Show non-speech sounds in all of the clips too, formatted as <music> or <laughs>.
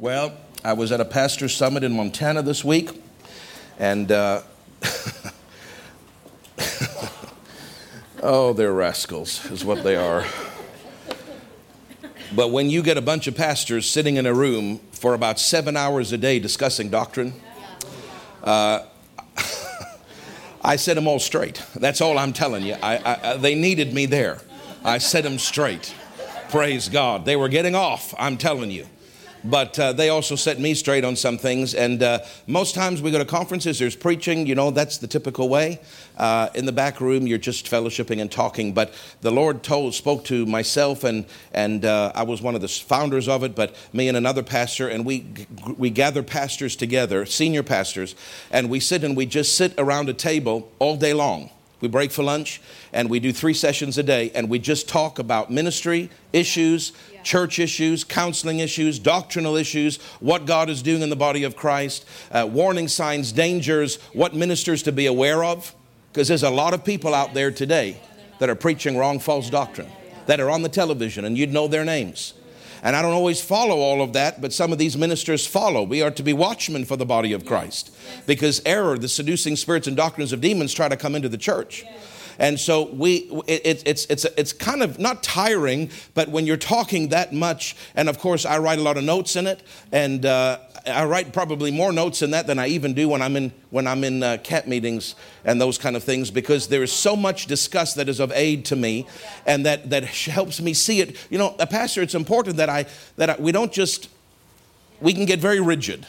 Well, I was at a pastor's summit in Montana this week, and uh, <laughs> oh, they're rascals, is what they are. But when you get a bunch of pastors sitting in a room for about seven hours a day discussing doctrine, uh, <laughs> I set them all straight. That's all I'm telling you. I, I, they needed me there. I set them straight. Praise God. They were getting off, I'm telling you but uh, they also set me straight on some things. And uh, most times we go to conferences, there's preaching, you know, that's the typical way. Uh, in the back room, you're just fellowshipping and talking. But the Lord told, spoke to myself, and, and uh, I was one of the founders of it, but me and another pastor, and we, we gather pastors together, senior pastors, and we sit and we just sit around a table all day long. We break for lunch and we do three sessions a day and we just talk about ministry issues, church issues, counseling issues, doctrinal issues, what God is doing in the body of Christ, uh, warning signs, dangers, what ministers to be aware of. Because there's a lot of people out there today that are preaching wrong, false doctrine, that are on the television and you'd know their names. And I don't always follow all of that, but some of these ministers follow. We are to be watchmen for the body of Christ because error, the seducing spirits and doctrines of demons try to come into the church. And so we, it, it's, it's, it's kind of not tiring, but when you're talking that much, and of course I write a lot of notes in it, and uh, I write probably more notes in that than I even do when I'm in when I'm in uh, cat meetings and those kind of things because there is so much discussed that is of aid to me and that that <laughs> helps me see it. You know, a pastor, it's important that I that I, we don't just we can get very rigid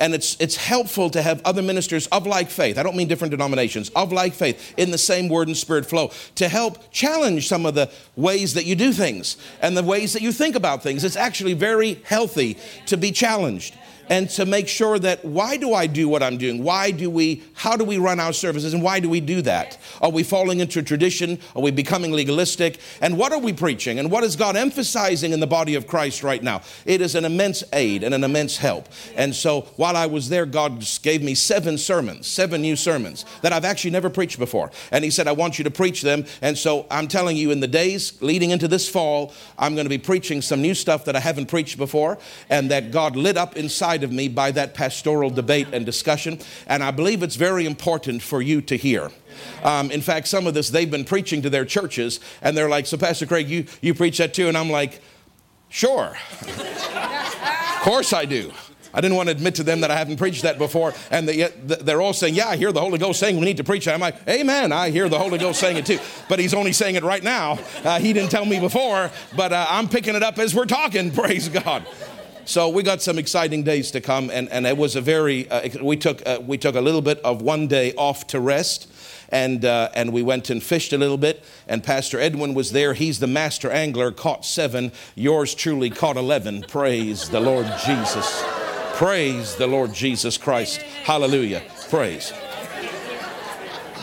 and it's, it's helpful to have other ministers of like faith. I don't mean different denominations, of like faith, in the same word and spirit flow to help challenge some of the ways that you do things and the ways that you think about things. It's actually very healthy to be challenged and to make sure that why do I do what I'm doing? Why do we, how do we run our services and why do we do that? Are we falling into tradition? Are we becoming legalistic? And what are we preaching? And what is God emphasizing in the body of Christ right now? It is an immense aid and an immense help. And so while I was there, God gave me seven sermons, seven new sermons that I've actually never preached before. And He said, I want you to preach them. And so I'm telling you, in the days leading into this fall, I'm going to be preaching some new stuff that I haven't preached before and that God lit up inside inside of me by that pastoral debate and discussion, and I believe it's very important for you to hear. Um, in fact, some of this they've been preaching to their churches, and they're like, So, Pastor Craig, you, you preach that too? And I'm like, Sure. of course I do. I didn't want to admit to them that I haven't preached that before. And they, they're all saying, Yeah, I hear the Holy Ghost saying we need to preach that. I'm like, Amen. I hear the Holy Ghost saying it too. But he's only saying it right now. Uh, he didn't tell me before, but uh, I'm picking it up as we're talking. <laughs> Praise God. So we got some exciting days to come, and, and it was a very, uh, we, took, uh, we took a little bit of one day off to rest. And, uh, and we went and fished a little bit, and Pastor Edwin was there. He's the master angler, caught seven. Yours truly caught 11. Praise the Lord Jesus. Praise the Lord Jesus Christ. Hallelujah. Praise.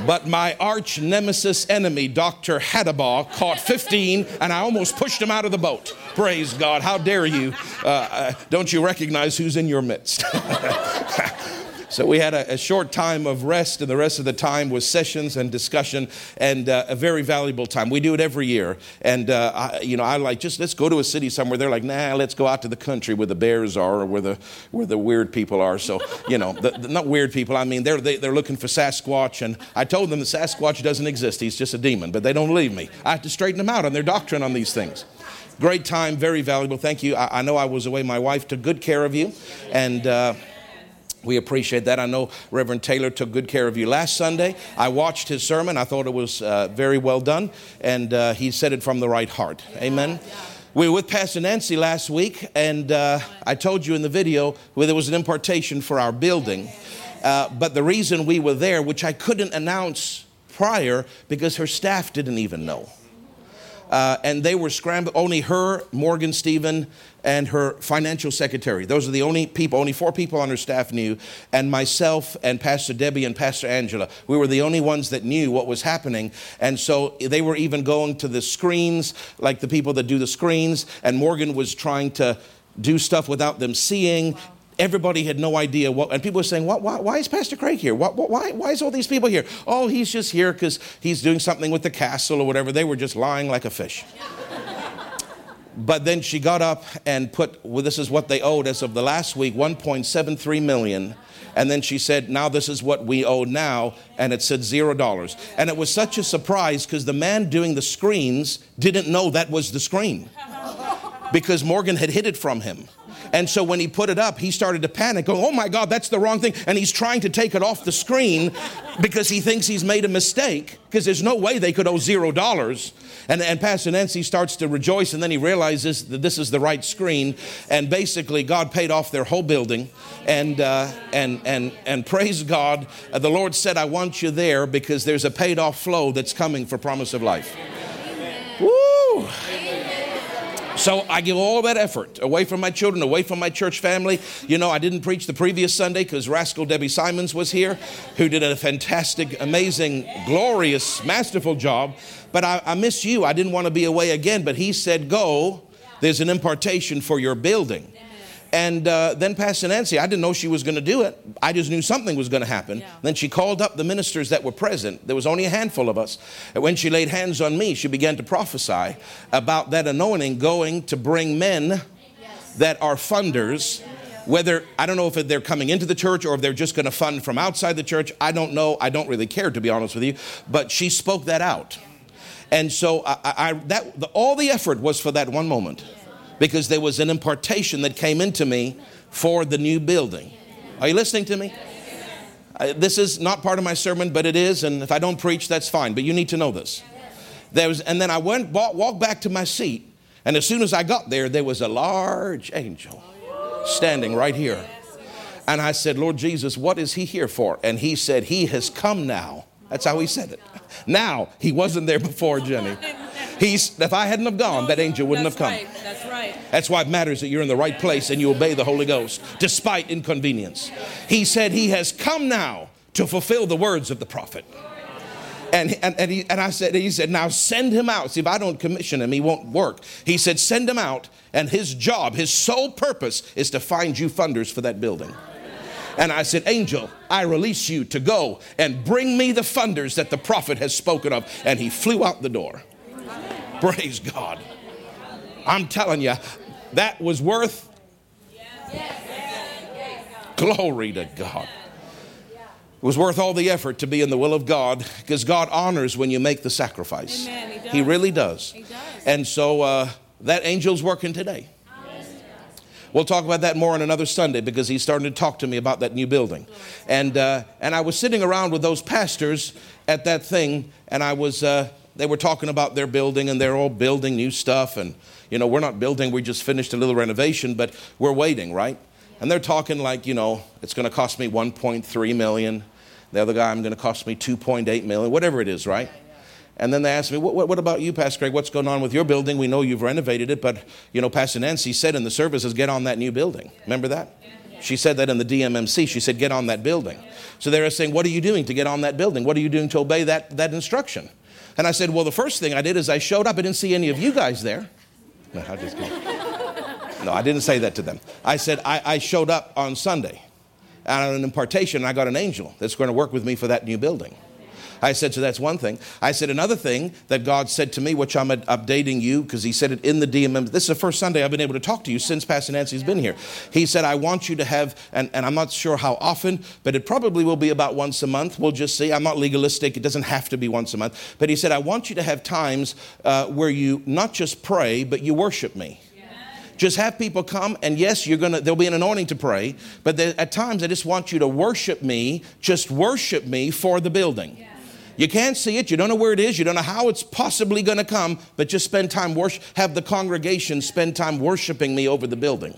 But my arch nemesis enemy, Dr. Hadabaugh, caught 15, and I almost pushed him out of the boat. Praise God. How dare you? Uh, uh, don't you recognize who's in your midst? <laughs> So we had a, a, short time of rest, and the rest of the time was sessions and discussion, and uh, a very valuable time. We do it every year, and uh, I, you know, I like just let's go to a city somewhere. They're like, nah, let's go out to the country where the bears are, or where the where the weird people are. So you know, the, the, not weird people. I mean, they're they, are they are looking for Sasquatch, and I told them the Sasquatch doesn't exist. He's just a demon, but they don't believe me. I have to straighten them out on their doctrine on these things great time, very valuable. Thank you. I, I, know I was away. My wife took good care of you, and. Uh, we appreciate that. I know Reverend Taylor took good care of you last Sunday. I watched his sermon. I thought it was uh, very well done, and uh, he said it from the right heart. Amen. We were with Pastor Nancy last week, and uh, I told you in the video where there was an impartation for our building. Uh, but the reason we were there, which I couldn't announce prior, because her staff didn't even know. Uh, and they were scrambled. Only her, Morgan Stephen, and her financial secretary. Those are the only people, only four people on her staff knew. And myself and Pastor Debbie and Pastor Angela. We were the only ones that knew what was happening. And so they were even going to the screens, like the people that do the screens. And Morgan was trying to do stuff without them seeing everybody had no idea what, and people were saying, why, why, why is Pastor Craig here? Why, why, why is all these people here? Oh, he's just here because he's doing something with the castle or whatever. They were just lying like a fish. <laughs> But then she got up and put, well, this is what they owed as of the last week 1.73 million. And then she said, now this is what we owe now. And it said zero dollars. And it was such a surprise because the man doing the screens didn't know that was the screen <laughs> because Morgan had hid it from him. And so when he put it up, he started to panic, going, Oh my God, that's the wrong thing. And he's trying to take it off the screen because he thinks he's made a mistake because there's no way they could owe zero dollars. And, and Pastor Nancy starts to rejoice, and then he realizes that this is the right screen. And basically, God paid off their whole building. And, uh, and, and, and praise God, uh, the Lord said, I want you there because there's a paid off flow that's coming for Promise of Life. Woo! So I give all that effort away from my children, away from my church family. You know, I didn't preach the previous Sunday because Rascal Debbie Simons was here, who did a fantastic, amazing, glorious, masterful job. But I, I miss you. I didn't want to be away again. But he said, Go. There's an impartation for your building. And uh, then Pastor Nancy, I didn't know she was going to do it. I just knew something was going to happen. Yeah. Then she called up the ministers that were present. There was only a handful of us. And when she laid hands on me, she began to prophesy about that anointing going to bring men yes. that are funders. Whether, I don't know if they're coming into the church or if they're just going to fund from outside the church. I don't know. I don't really care, to be honest with you. But she spoke that out. And so I, I that, the, all the effort was for that one moment because there was an impartation that came into me for the new building. Are you listening to me? Uh, this is not part of my sermon, but it is, and if I don't preach, that's fine. But you need to know this. There was, and then I went, walk, walked back to my seat, and as soon as I got there, there was a large angel standing right here. And I said, Lord Jesus, what is he here for? And he said, He has come now. That's how he said it. Now, he wasn't there before, Jenny. He's, if I hadn't have gone, that angel wouldn't have come. Right. That's right. That's why it matters that you're in the right place and you obey the Holy Ghost despite inconvenience. He said he has come now to fulfill the words of the prophet. And, and, and, he, and I said, he said, now send him out. See, if I don't commission him, he won't work. He said, send him out, and his job, his sole purpose is to find you funders for that building. And I said, Angel, I release you to go and bring me the funders that the prophet has spoken of. And he flew out the door. <laughs> Praise God. I'm telling you, that was worth. Glory to God. It was worth all the effort to be in the will of God because God honors when you make the sacrifice. Amen, he, he, really does. He does. And so uh, that angel's working today. We'll talk about that more on another Sunday because he's starting to talk to me about that new building. And, uh, and I was sitting around with those pastors at that thing, and I was, uh, they were talking about their building, and they're all building new stuff. And, you know, we're not building, we just finished a little renovation, but we're waiting, right? And they're talking like, you know, it's going to cost me 1.3 million. The other guy, I'm going to cost me 2.8 million, whatever it is, right? And then they asked me, what, what, what, about you, Pastor Craig? What's going on with your building? We know you've renovated it, but, you know, Pastor Nancy said in the services, get on that new building. Remember that? She said that in the DMMC. She said, get on that building. So they were saying, what are you doing to get on that building? What are you doing to obey that, that instruction? And I said, well, the first thing I did is I showed up. I didn't see any of you guys there. <laughs> No, I just No, I didn't say that to them. I said, I, I showed up on Sunday. On an impartation, I got an angel that's going to work with me for that new building. I said, so that's one thing. I said, another thing that God said to me, which I'm updating you because He said it in the DMM. This is the first Sunday I've been able to talk to you since Pastor Nancy's been here. He said, I want you to have, and, and I'm not sure how often, but it probably will be about once a month. We'll just see. I'm not legalistic. It doesn't have to be once a month. But He said, I want you to have times uh, where you not just pray, but you worship me just have people come and yes you're gonna there'll be an anointing to pray but at times i just want you to worship me just worship me for the building yeah. You can't see it. You don't know where it is. You don't know how it's possibly going to come, but just spend time worship. Have the congregation spend time worshiping me over the building.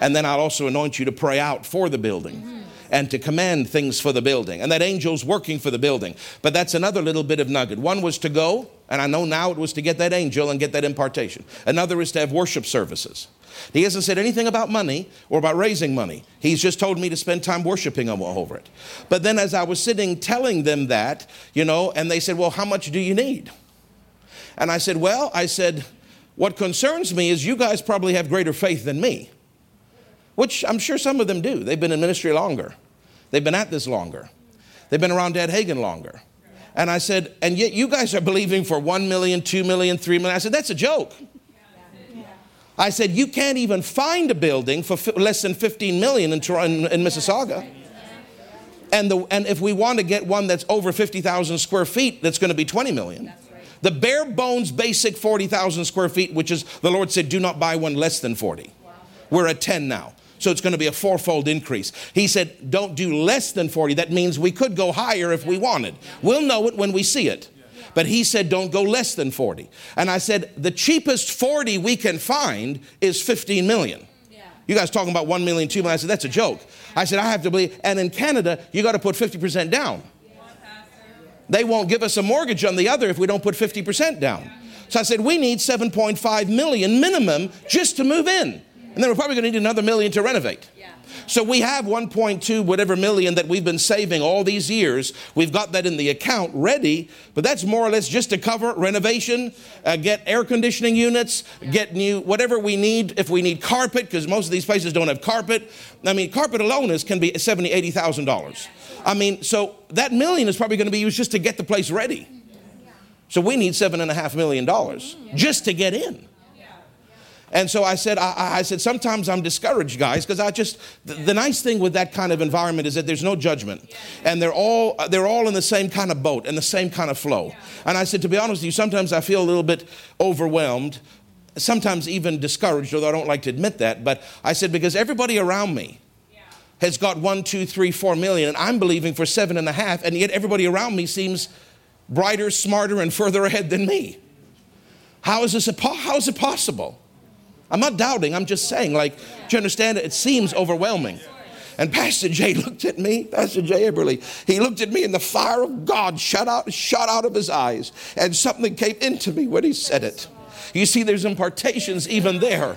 And then I'll also anoint you to pray out for the building and to command things for the building. And that angel's working for the building. But that's another little bit of nugget. One was to go, and I know now it was to get that angel and get that impartation. Another is to have worship services. He hasn't said anything about money or about raising money. He's just told me to spend time worshiping over it. But then as I was sitting telling them that, you know, and they said, Well, how much do you need? And I said, Well, I said, what concerns me is you guys probably have greater faith than me, which I'm sure some of them do. They've been in ministry longer, they've been at this longer, they've been around Dad Hagin longer. And I said, and yet you guys are believing for 1 million, 2 million, 3 million. I said, that's a joke. I said, you can't even find a building for fi- less than 15 million in, in, in Mississauga. And, the, and if we want to get one that's over 50,000 square feet, that's going to be 20 million. The bare bones basic 40,000 square feet, which is the Lord said, do not buy one less than 40. We're at 10 now. So it's going to be a fourfold increase. He said, don't do less than 40. That means we could go higher if we wanted. We'll know it when we see it. But he said, don't go less than 40. And I said, the cheapest 40 we can find is 15 million. You guys talking about 1 million, 2 million. I said, that's a joke. I said, I have to believe. And in Canada, you got to put 50% down. They won't give us a mortgage on the other if we don't put 50% down. So I said, we need 7.5 million minimum just to move in. And then we're probably going to need another million to renovate. So we have 1.2 whatever million that we've been saving all these years. We've got that in the account ready, but that's more or less just to cover renovation, uh, get air conditioning units, get new whatever we need. If we need carpet, because most of these places don't have carpet. I mean, carpet alone is can be 70, 80 thousand dollars. I mean, so that million is probably going to be used just to get the place ready. So we need seven and a half million dollars just to get in. And so I said, I, I said, sometimes I'm discouraged, guys, because I just the, the, nice thing with that kind of environment is that there's no judgment, and they're all uh, they're all in the same kind of boat and the same kind of flow. And I said, to be honest with you, sometimes I feel a little bit overwhelmed, sometimes even discouraged, although I don't like to admit that. But I said because everybody around me has got one, two, three, four million, and I'm believing for seven and a half, and yet everybody around me seems brighter, smarter, and further ahead than me. How is this? How is it possible? I'm not doubting, I'm just saying, like, do you understand? It It seems overwhelming. And Pastor Jay <laughs> looked at me, Pastor Jay Eberly, he looked at me and the fire of God shot out, shot out of his eyes. And something came into me when he said it. You see, there's impartations even there.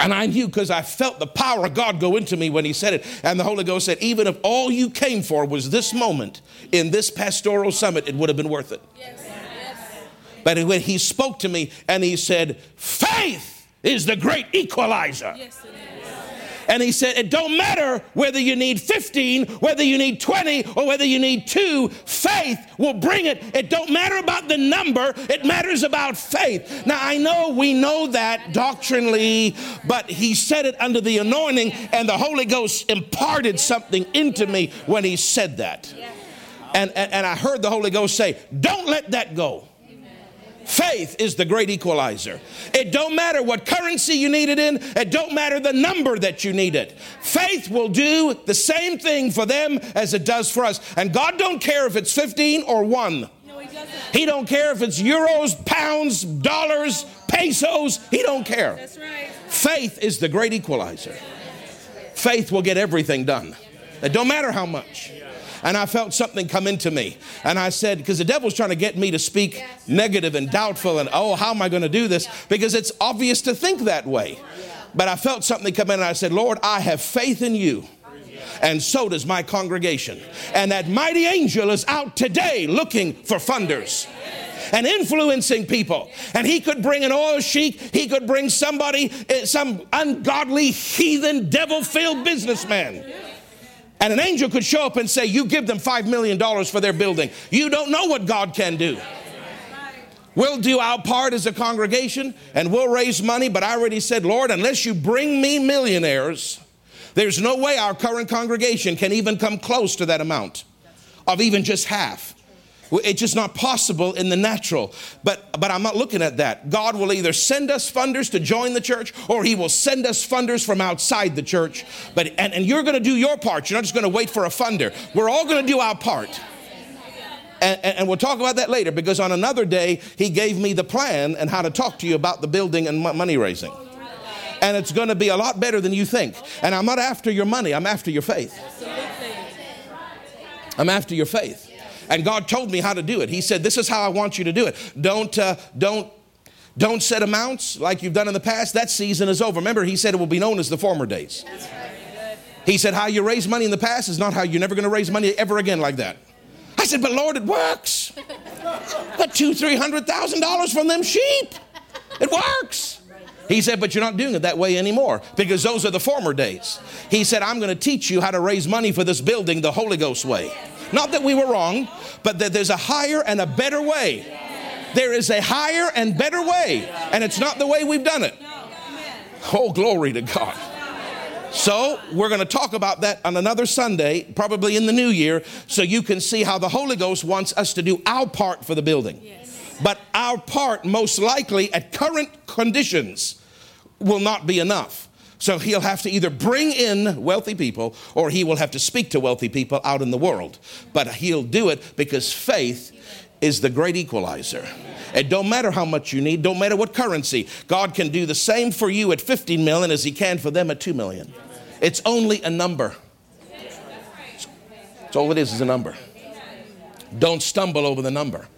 And I knew because I felt the power of God go into me when he said it. And the Holy Ghost said, even if all you came for was this moment in this pastoral summit, it would have been worth it. Yes. But when he spoke to me and he said, faith is the great equalizer. Yes, and he said, It don't matter whether you need 15, whether you need 20, or whether you need two, faith will bring it. It don't matter about the number, it matters about faith. Now, I know we know that doctrinally, but he said it under the anointing, and the Holy Ghost imparted something into me when he said that. And, and, and I heard the Holy Ghost say, Don't let that go. Faith is the great equalizer. It don't matter what currency you need it in. It don't matter the number that you need it. Faith will do the same thing for them as it does for us. And God don't care if it's 15 or 1. No, he, doesn't. he don't care if it's euros, pounds, dollars, pesos. He don't care. That's right. Faith is the great equalizer. Faith will get everything done. It don't matter how much and I felt something come into me. And I said, because the devil's trying to get me to speak yes. negative and doubtful and, oh, how am I going to do this? Because it's obvious to think that way. But I felt something come in and I said, Lord, I have faith in you. And so does my congregation. And that mighty angel is out today looking for funders and influencing people. And he could bring an oil sheik, he could bring somebody, eh, some ungodly, heathen, devil filled businessman and an angel could show up and say, You give them $5 million for their building. You don't know what God can do. We'll do our part as a congregation and we'll raise money, but I already said, Lord, unless you bring me millionaires, there's no way our current congregation can even come close to that amount of even just half. It's just not possible in the natural. But, but I'm not looking at that. God will either send us funders to join the church or He will send us funders from outside the church. But, and, and you're going to do your part. You're not just going to wait for a funder. We're all going to do our part. And, and, we'll talk about that later because on another day, He gave me the plan and how to talk to you about the building and money raising. And it's going to be a lot better than you think. And I'm not after your money, I'm after your faith. I'm after your faith. And God told me how to do it. He said, This is how I want you to do it. Don't, uh, don't, don't set amounts like you've done in the past. That season is over. Remember, He said it will be known as the former days. He said, How you raise money in the past is not how you're never going to raise money ever again like that. I said, But Lord, it works. Got two, three hundred thousand dollars from them sheep. It works. He said, But you're not doing it that way anymore because those are the former days. He said, I'm going to teach you how to raise money for this building the Holy Ghost way. Not that we were wrong, but that there's a higher and a better way. There is a higher and better way, and it's not the way we've done it. Oh, glory to God. So, we're going to talk about that on another Sunday, probably in the new year, so you can see how the Holy Ghost wants us to do our part for the building. But our part, most likely at current conditions, will not be enough. So he'll have to either bring in wealthy people or he will have to speak to wealthy people out in the world. But he'll do it because faith is the great equalizer. It don't matter how much you need, don't matter what currency. God can do the same for you at 15 million as he can for them at 2 million. It's only a number. That's all it is is a number. Don't stumble over the number.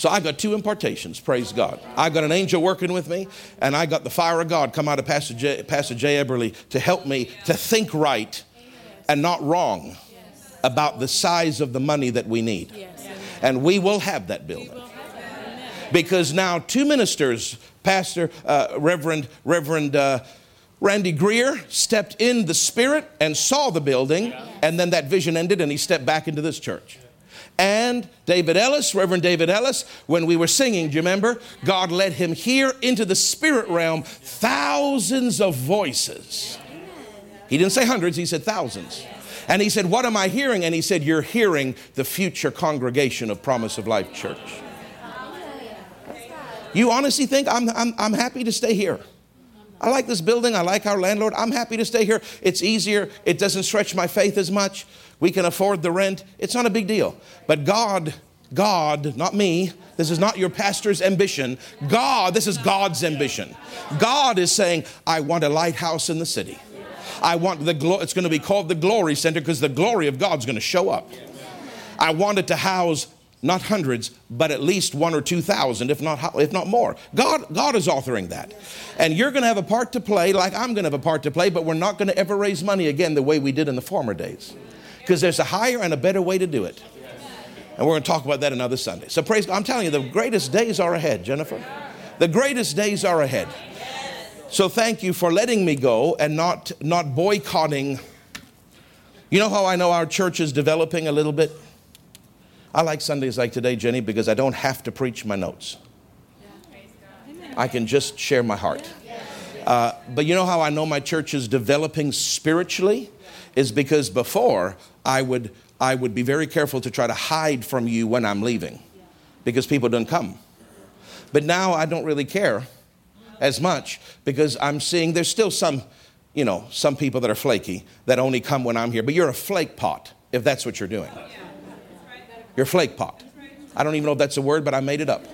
So I got two impartations, praise God. I got an angel working with me, and I got the fire of God come out of Pastor Jay, Pastor Jay Eberly to help me to think right and not wrong about the size of the money that we need. And we will have that building. Because now two ministers, Pastor, uh, Reverend, Reverend uh, Randy Greer, stepped in the spirit and saw the building, and then that vision ended, and he stepped back into this church and David Ellis, Reverend David Ellis, when we were singing, do you remember? God led him here into the spirit realm, thousands of voices. He didn't say hundreds, he said thousands. And he said, What am I hearing? And he said, You're hearing the future congregation of Promise of Life Church. You honestly think I'm, I'm, I'm happy to stay here? I like this building. I like our landlord. I'm happy to stay here. It's easier. It doesn't stretch my faith as much. We can afford the rent. It's not a big deal. But God, God, not me, this is not your pastor's ambition. God, this is God's ambition. God is saying, I want a lighthouse in the city. I want the glory, it's going to be called the glory center because the glory of God's going to show up. I want it to house not hundreds, but at least one or two thousand, if not if not more. God, God is authoring that, and you're going to have a part to play, like I'm going to have a part to play. But we're not going to ever raise money again the way we did in the former days because there's a higher and a better way to do it. And we're going to talk about that another Sunday. So praise God. I'm telling you, the greatest days are ahead, Jennifer. The greatest days are ahead. So thank you for letting me go and not, not boycotting. You know how I know our church is developing a little bit? I like Sundays like today, Jenny, because I don't have to preach my notes. I can just share my heart. Uh, but you know how I know my church is developing spiritually? is because before I would, I would be very careful to try to hide from you when I'm leaving because people don't come. But now I don't really care as much because I'm seeing there's still some, you know, some people that are flaky that only come when I'm here. But you're a flake pot if that's what you're doing. You're a flake pot. I don't even know if that's a word, but I made it up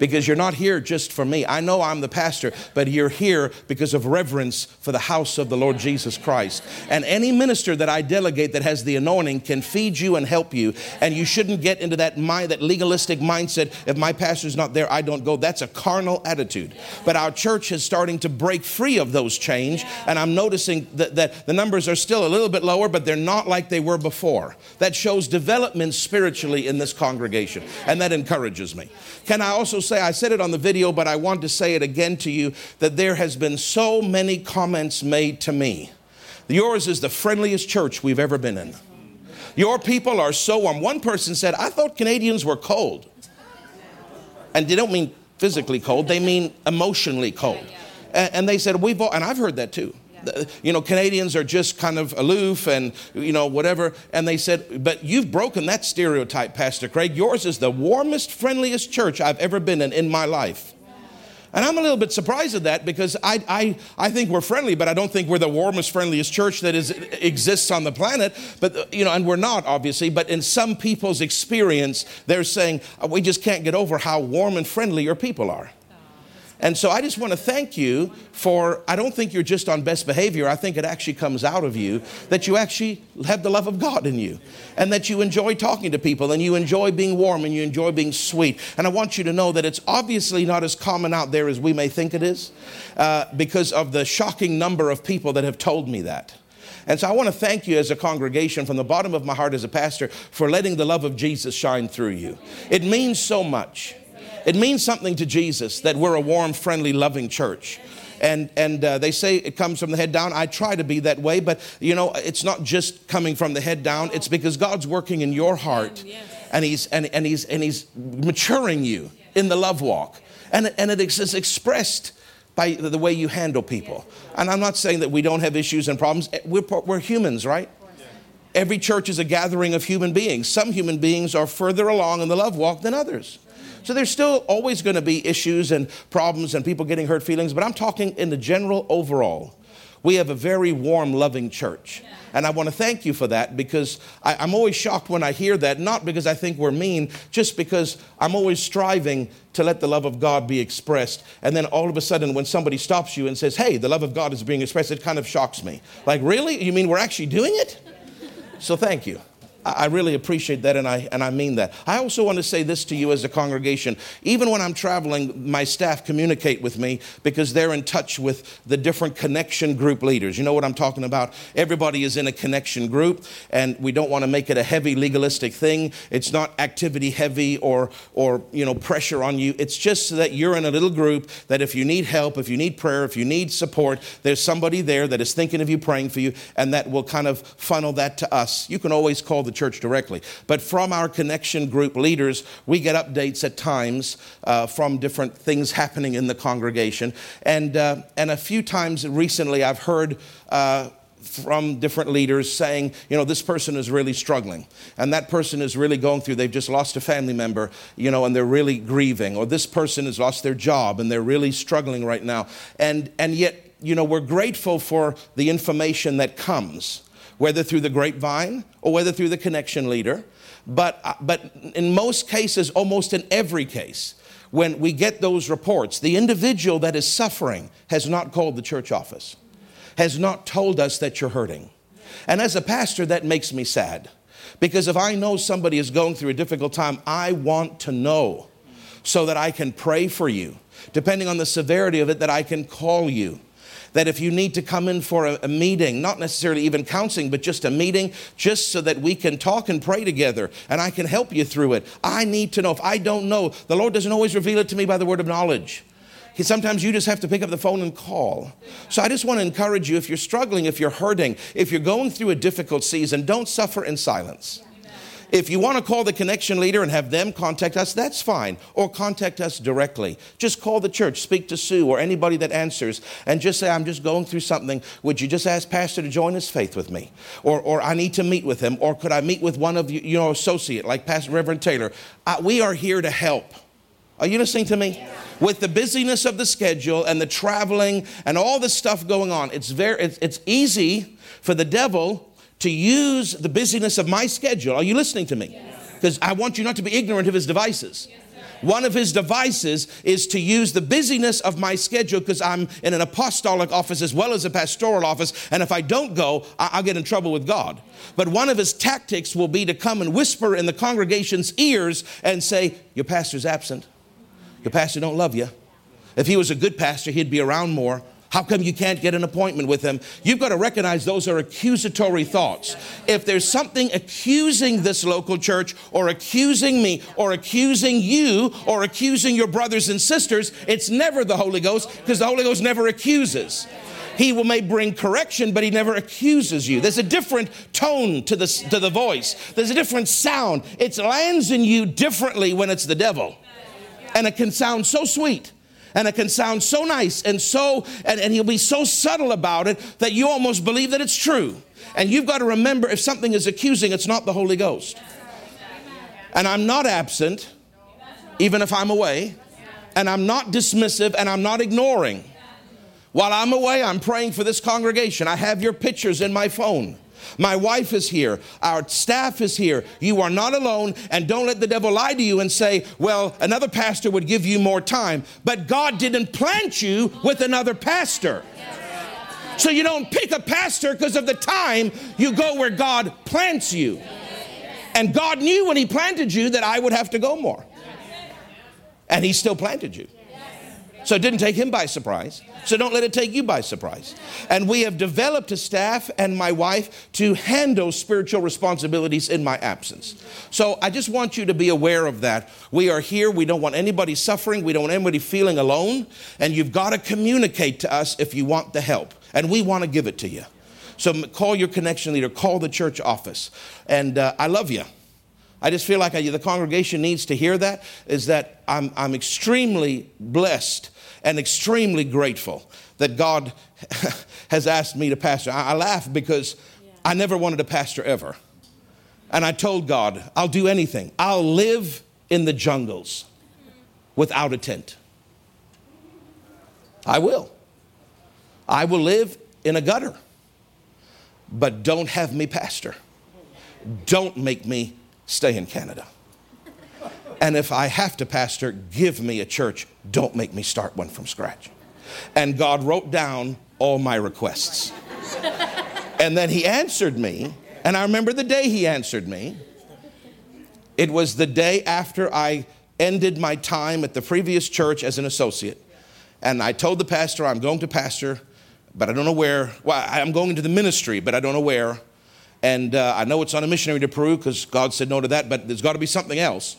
because you're not here just for me. I know I'm the pastor, but you're here because of reverence for the house of the Lord Jesus Christ. And any minister that I delegate that has the anointing can feed you and help you. And you shouldn't get into that mind, that legalistic mindset. If my pastor's not there, I don't go. That's a carnal attitude. But our church is starting to break free of those chains, and I'm noticing that, that the numbers are still a little bit lower, but they're not like they were before. That shows development spiritually in this congregation, and that encourages me. Can I also say, I said it on the video, but I want to say it again to you that there has been so many comments made to me. Yours is the friendliest church we've ever been in. Your people are so warm. One person said, I thought Canadians were cold. And they don't mean physically cold, they mean emotionally cold. And they said, We've all, and I've heard that too you know, Canadians are just kind of aloof and, you know, whatever. And they said, but you've broken that stereotype, Pastor Craig. Yours is the warmest, friendliest church I've ever been in in my life. And I'm a little bit surprised at that because I, I, I think we're friendly, but I don't think we're the warmest, friendliest church that is, exists on the planet. But, uh, you know, and we're not, obviously, but in some people's experience, they're saying, uh, we just can't get over how warm and friendly your people are. And so I just want to thank you for, I don't think you're just on best behavior. I think it actually comes out of you that you actually have the love of God in you and that you enjoy talking to people and you enjoy being warm and you enjoy being sweet. And I want you to know that it's obviously not as common out there as we may think it is uh, because of the shocking number of people that have told me that. And so I want to thank you as a congregation from the bottom of my heart as a pastor for letting the love of Jesus shine through you. It means so much. It means something to Jesus that we're a warm, friendly, loving church. And, and uh, they say it comes from the head down. I try to be that way, but you know, it's not just coming from the head down. It's because God's working in your heart And he's, and, and he's, and he's maturing you in the love walk. And, and it is expressed by the way you handle people. And I'm not saying that we don't have issues and problems. We're, we're humans, right? Every church is a gathering of human beings. Some human beings are further along in the love walk than others. So there's still always going to be issues and problems and people getting hurt feelings, but I'm talking in the general overall. We have a very warm, loving church. And I want to thank you for that because I, am always shocked when I hear that, not because I think we're mean, just because I'm always striving to let the love of God be expressed. And then all of a sudden, when somebody stops you and says, Hey, the love of God is being expressed, it kind of shocks me. Like, really? You mean we're actually doing it? So thank you. I really appreciate that and I, and I mean that. I also want to say this to you as a congregation. Even when I'm traveling, my staff communicate with me because they're in touch with the different connection group leaders. You know what I'm talking about? Everybody is in a connection group and we don't want to make it a heavy legalistic thing. It's not activity heavy or, or you know, pressure on you. It's just that you're in a little group that if you need help, if you need prayer, if you need support, there's somebody there that is thinking of you, praying for you, and that will kind of funnel that to us. You can always call the the church directly. But from our connection group leaders, we get updates at times uh, from different things happening in the congregation. And, uh, and a few times recently, I've heard. Uh, from different leaders saying, you know, this person is really struggling, and that person is really going through, they've just lost a family member, you know, and they're really grieving, or this person has lost their job and they're really struggling right now. And, and yet, you know, we're grateful for the information that comes whether through the grapevine or whether through the connection leader. But, uh, but in most cases, almost in every case, when we get those reports, the individual that is suffering has not called the church office, has not told us that you're hurting. And as a pastor, that makes me sad. Because if I know somebody is going through a difficult time, I want to know so that I can pray for you. Depending on the severity of it, that I can call you that if you need to come in for a, a, meeting, not necessarily even counseling, but just a meeting, just so that we can talk and pray together and I can help you through it. I need to know. If I don't know, the Lord doesn't always reveal it to me by the word of knowledge. Sometimes you just have to pick up the phone and call. So I just want to encourage you if you're struggling, if you're hurting, if you're going through a difficult season, don't suffer in silence. If you want to call the connection leader and have them contact us, that's fine. Or contact us directly. Just call the church, speak to Sue or anybody that answers, and just say, I'm just going through something. Would you just ask Pastor to join his faith with me? Or, or I need to meet with him. Or could I meet with one of you, you know, associate like Pastor Reverend Taylor? Uh, we are here to help. Are you listening to me? With the busyness of the schedule and the traveling and all the stuff going on, it's very it's, it's easy for the devil to use the busyness of my schedule. Are you listening to me? Because yes. I want you not to be ignorant of his devices. Yes, One of his devices is to use the busyness of my schedule because I'm in an apostolic office as well as a pastoral office. And if I don't go, I'll get in trouble with God. But one of his tactics will be to come and whisper in the congregation's ears and say, Your pastor's absent. Your pastor don't love you. If he was a good pastor, he'd be around more. How come you can't get an appointment with them? You've got to recognize those are accusatory thoughts. If there's something accusing this local church or accusing me or accusing you or accusing your brothers and sisters, it's never the Holy Ghost because the Holy Ghost never accuses. He will may bring correction, but he never accuses you. There's a different tone to the, to the voice. There's a different sound. It lands in you differently when it's the devil. And it can sound so sweet and it can sound so nice and so, and, and he'll be so subtle about it that you almost believe that it's true. And you've got to remember if something is accusing, it's not the Holy Ghost. And I'm not absent, even if I'm away. And I'm not dismissive and I'm not ignoring. While I'm away, I'm praying for this congregation. I have your pictures in my phone. My wife is here. Our staff is here. You are not alone. And don't let the devil lie to you and say, well, another pastor would give you more time. But God didn't plant you with another pastor. So you don't pick a pastor because of the time. You go where God plants you. And God knew when He planted you that I would have to go more. And He still planted you. So it didn't take Him by surprise. So don't let it take you by surprise. And we have developed a staff and my wife to handle spiritual responsibilities in my absence. So I just want you to be aware of that. We are here. We don't want anybody suffering. We don't want anybody feeling alone. And you've got to communicate to us if you want the help. And we want to give it to you. So call your connection leader, call the church office. And uh, I love you. I just feel like I, the congregation needs to hear that is that I'm, I'm extremely blessed and extremely grateful that God <laughs> has asked me to pastor. I, I laugh because yeah. I never wanted to pastor ever. And I told God, I'll do anything. I'll live in the jungles without a tent. I will. I will live in a gutter, but don't have me pastor. Don't make me stay in Canada. And if I have to pastor, give me a church. Don't make me start one from scratch. And God wrote down all my requests. And then He answered me. And I remember the day He answered me. It was the day after I ended my time at the previous church as an associate. And I told the pastor, I'm going to pastor, but I don't know where. Well, I'm going into the ministry, but I don't know where. And uh, I know it's on a missionary to Peru because God said no to that, but there's got to be something else.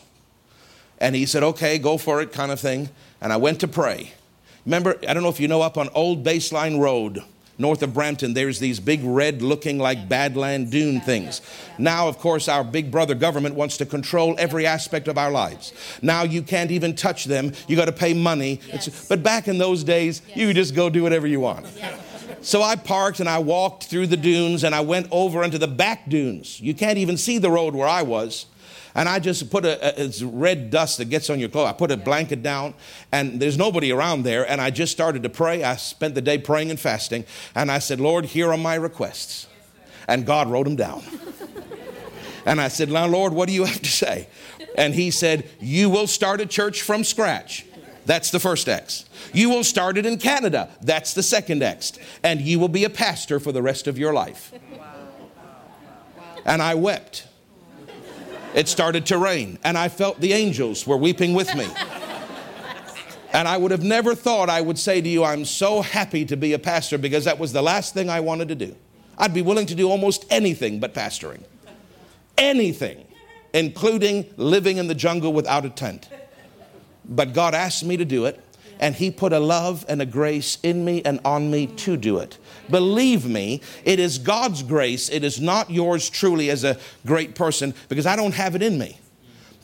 And he said, okay, go for it, kind of thing. And I went to pray. Remember, I don't know if you know, up on Old Baseline Road, north of Brampton, there's these big red looking like Badland dune things. Now, of course, our big brother government wants to control every aspect of our lives. Now you can't even touch them. You got to pay money. Yes. But back in those days, yes. you just go do whatever you want. So I parked and I walked through the dunes and I went over into the back dunes. You can't even see the road where I was. And I just put a, a, it's red dust that gets on your clothes. I put a blanket down, and there's nobody around there. And I just started to pray. I spent the day praying and fasting. And I said, Lord, here are my requests. And God wrote them down. <laughs> and I said, Now, Lord, what do you have to say? And He said, You will start a church from scratch. That's the first X. You will start it in Canada. That's the second X. And you will be a pastor for the rest of your life. And I wept. It started to rain, and I felt the angels were weeping with me. And I would have never thought I would say to you, I'm so happy to be a pastor because that was the last thing I wanted to do. I'd be willing to do almost anything but pastoring. Anything, including living in the jungle without a tent. But God asked me to do it, and He put a love and a grace in me and on me to do it. Believe me, it is God's grace. It is not yours truly as a great person because I don't have it in me.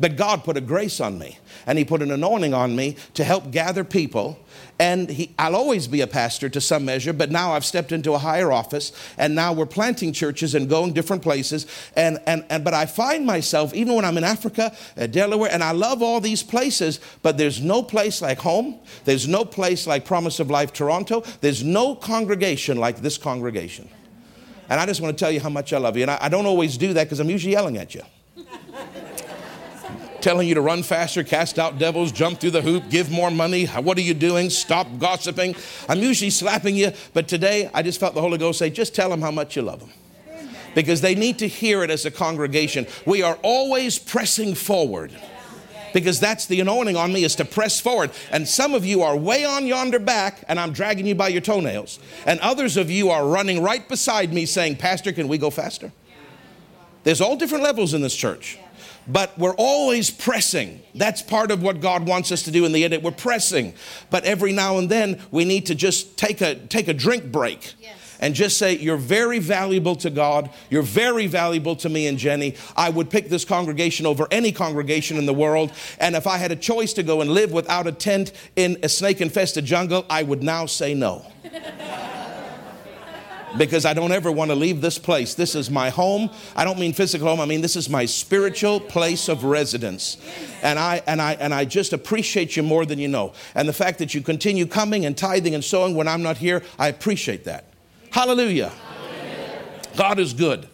But God put a grace on me and He put an anointing on me to help gather people. And he, I'll always be a pastor to some measure, but now I've stepped into a higher office and now we're planting churches and going different places. And, and, and but I find myself, even when I'm in Africa, uh, Delaware, and I love all these places, but there's no place like home. There's no place like Promise of Life Toronto. There's no congregation like this congregation. And I just want to tell you how much I love you. And I, I don't always do that because I'm usually yelling at you telling you to run faster, cast out devils, jump through the hoop, give more money. What are you doing? Stop gossiping. I'm usually slapping you, but today I just felt the Holy Ghost say, just tell them how much you love them. Because they need to hear it as a congregation. We are always pressing forward because that's the anointing on me is to press forward. And some of you are way on yonder back, and I'm dragging you by your toenails. And others of you are running right beside me saying, Pastor, can we go faster? There's all different levels in this church but we're always pressing. That's part of what God wants us to do in the end. We're pressing, but every now and then we need to just take a take a drink break. Yes. And just say, You're very valuable to God. You're very valuable to me and Jenny. I would pick this congregation over any congregation in the world. And if I had a choice to go and live without a tent in a snake infested jungle, I would now say no. <laughs> because I don't ever want to leave this place. This is my home. I don't mean physical home, I mean this is my spiritual place of residence. And I and I and I just appreciate you more than you know. And the fact that you continue coming and tithing and sowing when I'm not here, I appreciate that. Hallelujah. God is good.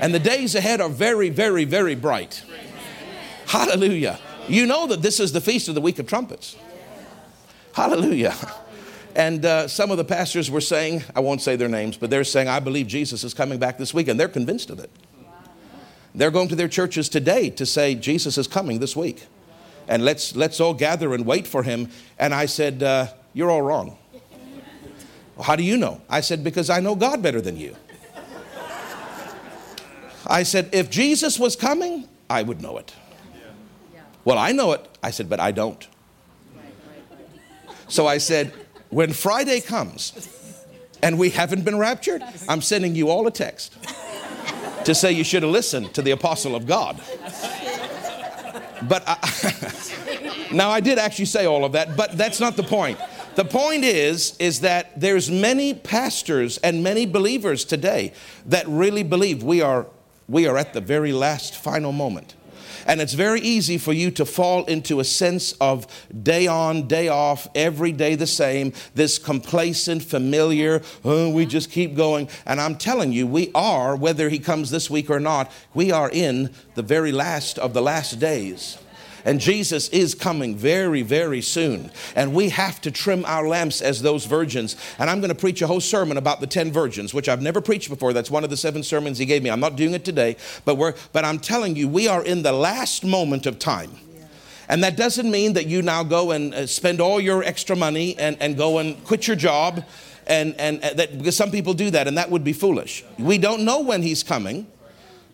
And the days ahead are very, very, very bright. Hallelujah. You know that this is the feast of the week of trumpets. Hallelujah. And uh, some of the pastors were saying, I won't say their names, but they're saying, I believe Jesus is coming back this week, and they're convinced of it. They're going to their churches today to say, Jesus is coming this week. And let's, let's all gather and wait for him. And I said, uh, You're all wrong. well, how do you know? I said, Because I know God better than you. I said, If Jesus was coming, I would know it. Well, I know it. I said, But I don't. So I said, when Friday comes and we haven't been raptured, I'm sending you all a text to say you should have listened to the apostle of God. But I, <laughs> now I did actually say all of that, but that's not the point. The point is, is that there's many pastors and many believers today that really believe we are, we are at the very last final moment. And it's very easy for you to fall into a sense of day on, day off, every day the same, this complacent, familiar, oh, we just keep going. And I'm telling you, we are, whether he comes this week or not, we are in the very last of the last days. And Jesus is coming very, very soon. And we have to trim our lamps as those virgins. And I'm going to preach a whole sermon about the 10 virgins, which I've never preached before. That's one of the seven sermons he gave me. I'm not doing it today, but, we're, but I'm telling you, we are in the last moment of time. And that doesn't mean that you now go and uh, spend all your extra money and, and go and quit your job. And, and uh, that, because some people do that, and that would be foolish. We don't know when he's coming,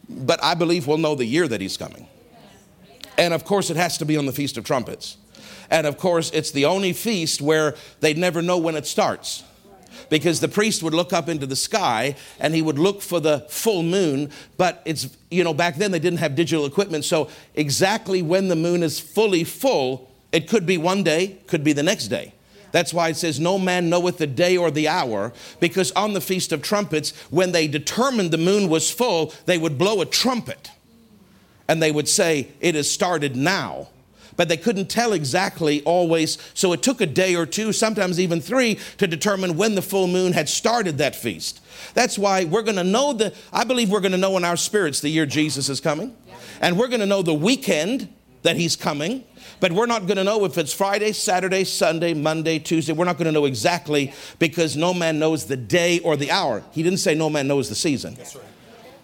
but I believe we'll know the year that he's coming. And of course, it has to be on the Feast of Trumpets. And of course, it's the only feast where they'd never know when it starts. Because the priest would look up into the sky and he would look for the full moon. But it's, you know, back then they didn't have digital equipment. So exactly when the moon is fully full, it could be one day, could be the next day. That's why it says, No man knoweth the day or the hour, because on the Feast of Trumpets, when they determined the moon was full, they would blow a trumpet and they would say, It has started now. But they couldn't tell exactly always, so it took a day or two, sometimes even three, to determine when the full moon had started that feast. That's why we're going to know the, I believe we're going to know in our spirits the year Jesus is coming. And we're going to know the weekend that he's coming. But we're not going to know if it's Friday, Saturday, Sunday, Monday, Tuesday. We're not going to know exactly because no man knows the day or the hour. He didn't say no man knows the season. That's right.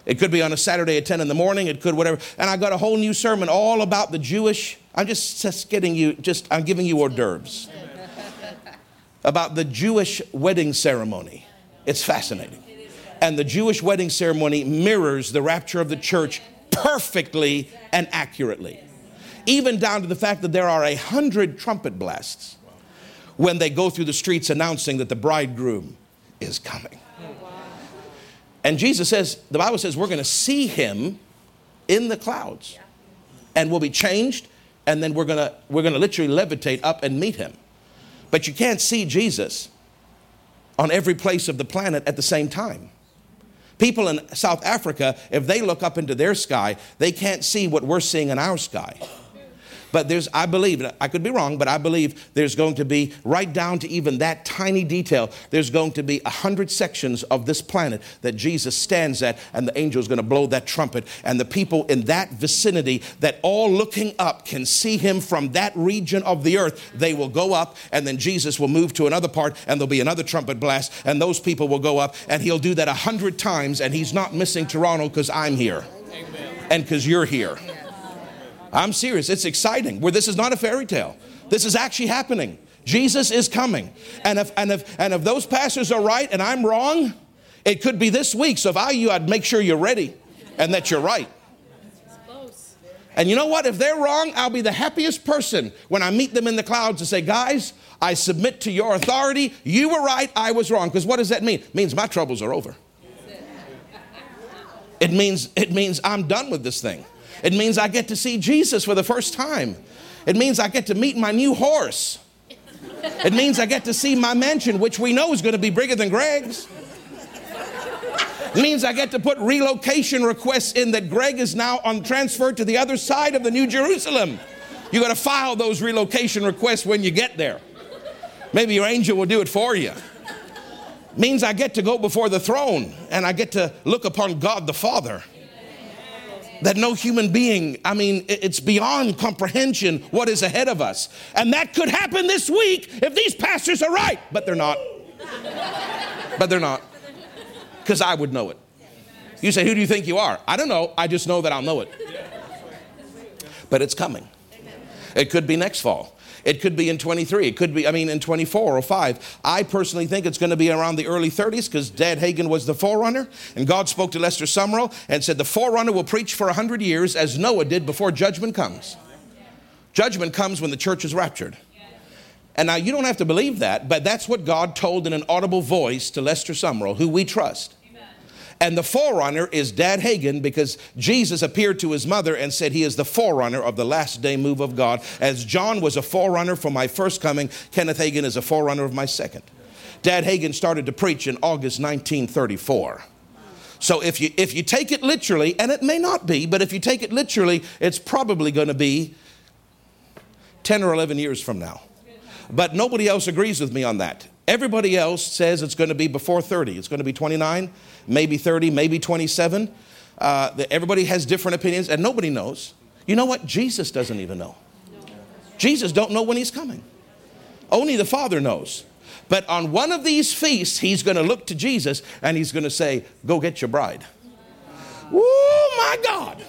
It could be on a Saturday at 10 in the morning. It could whatever. And I got a whole new sermon all about the Jewish. I'm just, just getting you, just, I'm giving you hors d'oeuvres. about the Jewish wedding ceremony. It's fascinating. And the Jewish wedding ceremony mirrors the rapture of the church perfectly and accurately. Even down to the fact that there are a hundred trumpet blasts when they go through the streets announcing that the bridegroom is coming. And Jesus says, the Bible says, we're going to see him in the clouds. And we'll be changed, and then we're going to we're going to literally levitate up and meet him. But you can't see Jesus on every place of the planet at the same time. People in South Africa, if they look up into their sky, they can't see what we're seeing in our sky. But there's, I believe, I could be wrong, but I believe there's going to be, right down to even that tiny detail, there's going to be a hundred sections of this planet that Jesus stands at, and the angel is going to blow that trumpet. And the people in that vicinity that all looking up can see him from that region of the earth, they will go up, and then Jesus will move to another part, and there'll be another trumpet blast, and those people will go up, and he'll do that a hundred times, and he's not missing Toronto because I'm here. Amen. And because you're here. I'm serious. It's exciting. Where this is not a fairy tale. This is actually happening. Jesus is coming. And if and if and if those pastors are right and I'm wrong, it could be this week. So if I you, I'd make sure you're ready and that you're right. And you know what? If they're wrong, I'll be the happiest person when I meet them in the clouds to say, guys, I submit to your authority. You were right, I was wrong. Because what does that mean? It means my troubles are over. It means it means I'm done with this thing. It means I get to see Jesus for the first time. It means I get to meet my new horse. It means I get to see my mansion, which we know is going to be bigger than Greg's. It means I get to put relocation requests in that Greg is now on transfer to the other side of the New Jerusalem. You got to file those relocation requests when you get there. Maybe your angel will do it for you. It means I get to go before the throne and I get to look upon God the Father that no human being, I mean, it's beyond comprehension what is ahead of us. And that could happen this week if these pastors are right, but they're not. but they're not. Because I would know it. You say, Who do you think you are? I don't know. I just know that I'll know it. But it's coming. It could be next fall. It could be in 23. It could be, I mean, in 24 or 5. I personally think it's going to be around the early 30s because Dad Hagin was the forerunner. And God spoke to Lester Sumrall and said, The forerunner will preach for 100 years as Noah did before judgment comes. Judgment comes when the church is raptured. And now you don't have to believe that, but that's what God told in an audible voice to Lester Sumrall, who we trust. And the forerunner is Dad Hagin because Jesus appeared to his mother and said he is the forerunner of the last day move of God. As John was a forerunner for my first coming, Kenneth Hagin is a forerunner of my second. Dad Hagin started to preach in August 1934. So if you if you take it literally, and it may not be, but if you take it literally, it's probably going to be 10 or 11 years from now. But nobody else agrees with me on that. Everybody else says it's going to be before 30. It's going to be 29, maybe 30, maybe 27. Uh, everybody has different opinions, and nobody knows. You know what? Jesus doesn't even know. Jesus don't know when he's coming. Only the Father knows. But on one of these feasts, he's going to look to Jesus and he's going to say, Go get your bride. Oh my God.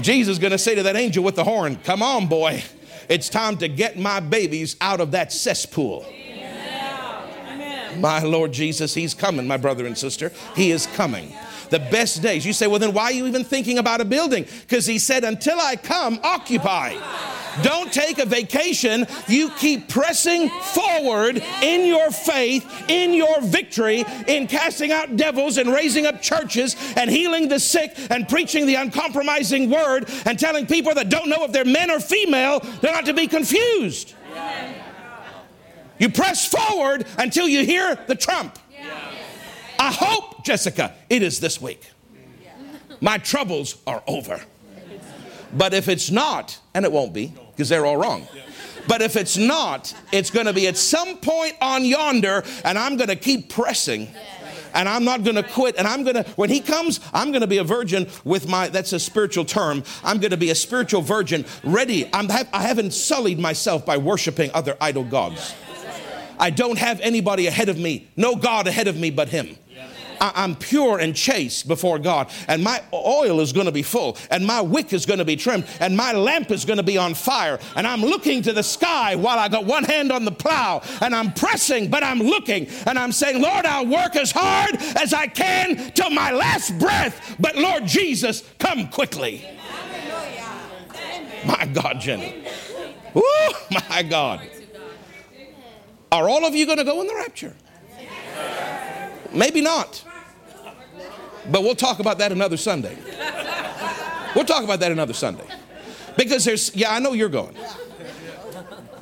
Jesus is going to say to that angel with the horn, Come on, boy. It's time to get my babies out of that cesspool. My Lord Jesus, He's coming, my brother and sister. He is coming. The best days. You say, well, then why are you even thinking about a building? Because He said, until I come, occupy. Don't take a vacation. You keep pressing forward in your faith, in your victory, in casting out devils and raising up churches and healing the sick and preaching the uncompromising word and telling people that don't know if they're men or female, they're not to be confused. You press forward until you hear the trump. I hope, Jessica, it is this week. My troubles are over. But if it's not, and it won't be, because they're all wrong. But if it's not, it's going to be at some point on yonder, and I'm going to keep pressing. And I'm not going to quit. And I'm going to, when he comes, I'm going to be a virgin with my, that's a spiritual term. I'm going to be a spiritual virgin, ready. I'm, I haven't sullied myself by worshiping other idol gods. I don't have anybody ahead of me, no God ahead of me but him. I, am pure and chaste before God, and my oil is going to be full, and my wick is going to be trimmed, and my lamp is going to be on fire. And I'm looking to the sky while I got one hand on the plow, and I'm pressing, but I'm looking, and I'm saying, Lord, I'll work as hard as I can till my last breath, but Lord Jesus, come quickly. My God, Jenny. Woo, my God. Are all of you going to go in the rapture? Maybe not. But we'll talk about that another Sunday. We'll talk about that another Sunday. Because there's, yeah, I know you're going.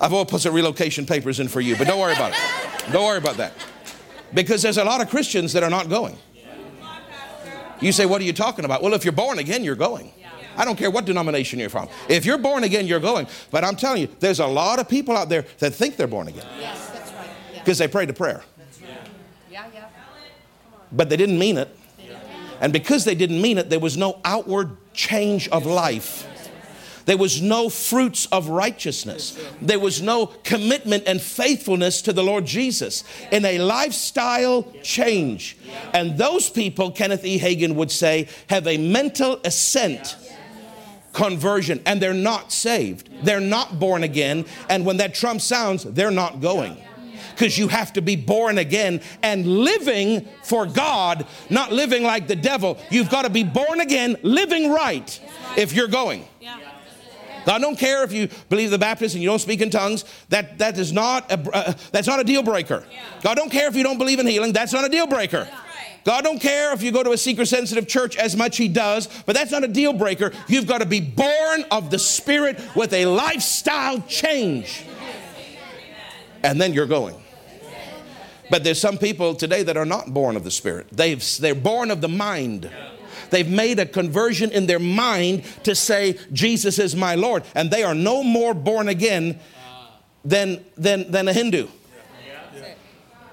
I've all put some relocation papers in for you, but don't worry about it. Don't worry about that. Because there's a lot of Christians that are not going. You say, What are you talking about? Well, if you're born again, you're going. I don't care what denomination you're from. If you're born again, you're going. But I'm telling you, there's a lot of people out there that think they're born again. Yes. Because they prayed a prayer. Yeah, yeah. But they didn't mean it. And because they didn't mean it, there was no outward change of life. There was no fruits of righteousness. There was no commitment and faithfulness to the Lord Jesus in a lifestyle change. And those people, Kenneth E. Hagin would say, have a mental assent conversion and they're not saved. They're not born again. And when that trump sounds, they're not going because you have to be born again and living for God, not living like the devil. You've got to be born again, living right if you're going. God don't care if you believe the Baptist and you don't speak in tongues. That that is not a, uh, that's not a deal breaker. God don't care if you don't believe in healing. That's not a deal breaker. God don't care if you go to a secret sensitive church as much he does, but that's not a deal breaker. You've got to be born of the Spirit with a lifestyle change. And then you're going. But there's some people today that are not born of the Spirit. They've, they're born of the mind. They've made a conversion in their mind to say, Jesus is my Lord. And they are no more born again than, than, than a Hindu.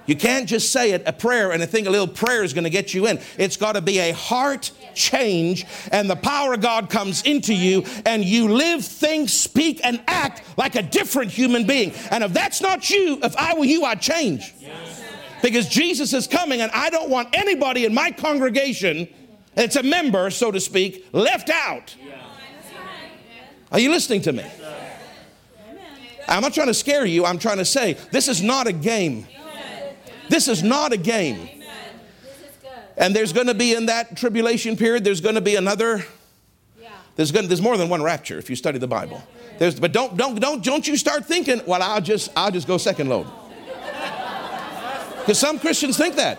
You can't just say it, a prayer, and think a little prayer is going to get you in. It's got to be a heart change, and the power of God comes into you, and you live, think, speak, and act like a different human being. And if that's not you, if I were you, I'd change. Yes because Jesus is coming, and I don't want anybody in my congregation that's a member, so to speak, left out. Are you listening to me? I'm not trying to scare you. I'm trying to say this is not a game. This is not a game. And there's going to be in that tribulation period, there's going to be another. There's, going to, there's more than one rapture if you study the Bible. There's, but don't, don't, don't, don't you start thinking, well, I'll just, I'll just go second load. Because some Christians think that.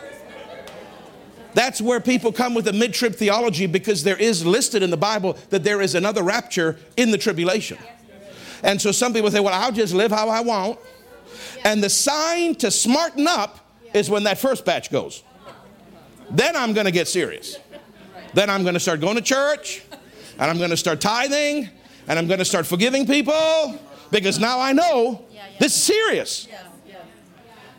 That's where people come with a mid trib theology because there is listed in the Bible that there is another rapture in the tribulation. And so some people say, well, I'll just live how I want. And the sign to smarten up is when that first batch goes. Then I'm going to get serious. Then I'm going to start going to church and I'm going to start tithing and I'm going to start forgiving people because now I know this is serious.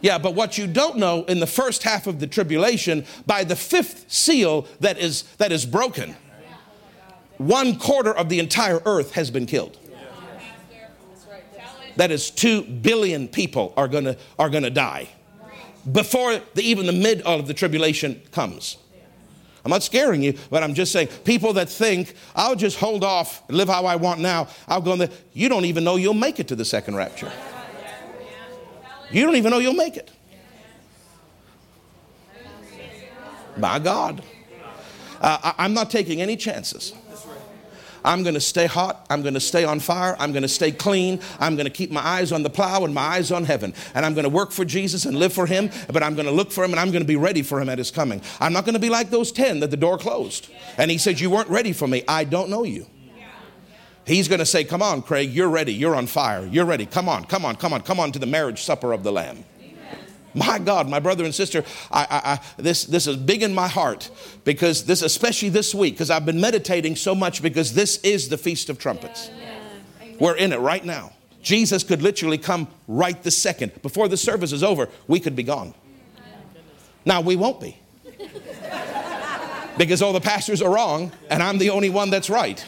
Yeah, but what you don't know in the first half of the tribulation, by the fifth seal that is, that is broken, one quarter of the entire earth has been killed. That is, two billion people are gonna, are gonna die before the, even the mid of the tribulation comes. I'm not scaring you, but I'm just saying people that think, I'll just hold off, live how I want now, I'll go in there. You don't even know you'll make it to the second rapture. You don't even know you'll make it. My God. Uh, I, am not taking any chances. I'm going to stay hot. I'm going to stay on fire. I'm going to stay clean. I'm going to keep my eyes on the plow and my eyes on heaven. And I'm going to work for Jesus and live for Him, but I'm going to look for Him and I'm going to be ready for Him at His coming. I'm not going to be like those 10 that the door closed. And He said, You weren't ready for me. I don't know you. He's going to say, Come on, Craig, you're ready. You're on fire. You're ready. Come on, come on, come on, come on to the marriage supper of the Lamb. My God, my brother and sister, I, I, I, this, this is big in my heart because this, especially this week, because I've been meditating so much because this is the Feast of Trumpets. We're in it right now. Jesus could literally come right the second. Before the service is over, we could be gone. Now, we won't be. <laughs> because all the pastors are wrong and I'm the only one that's right.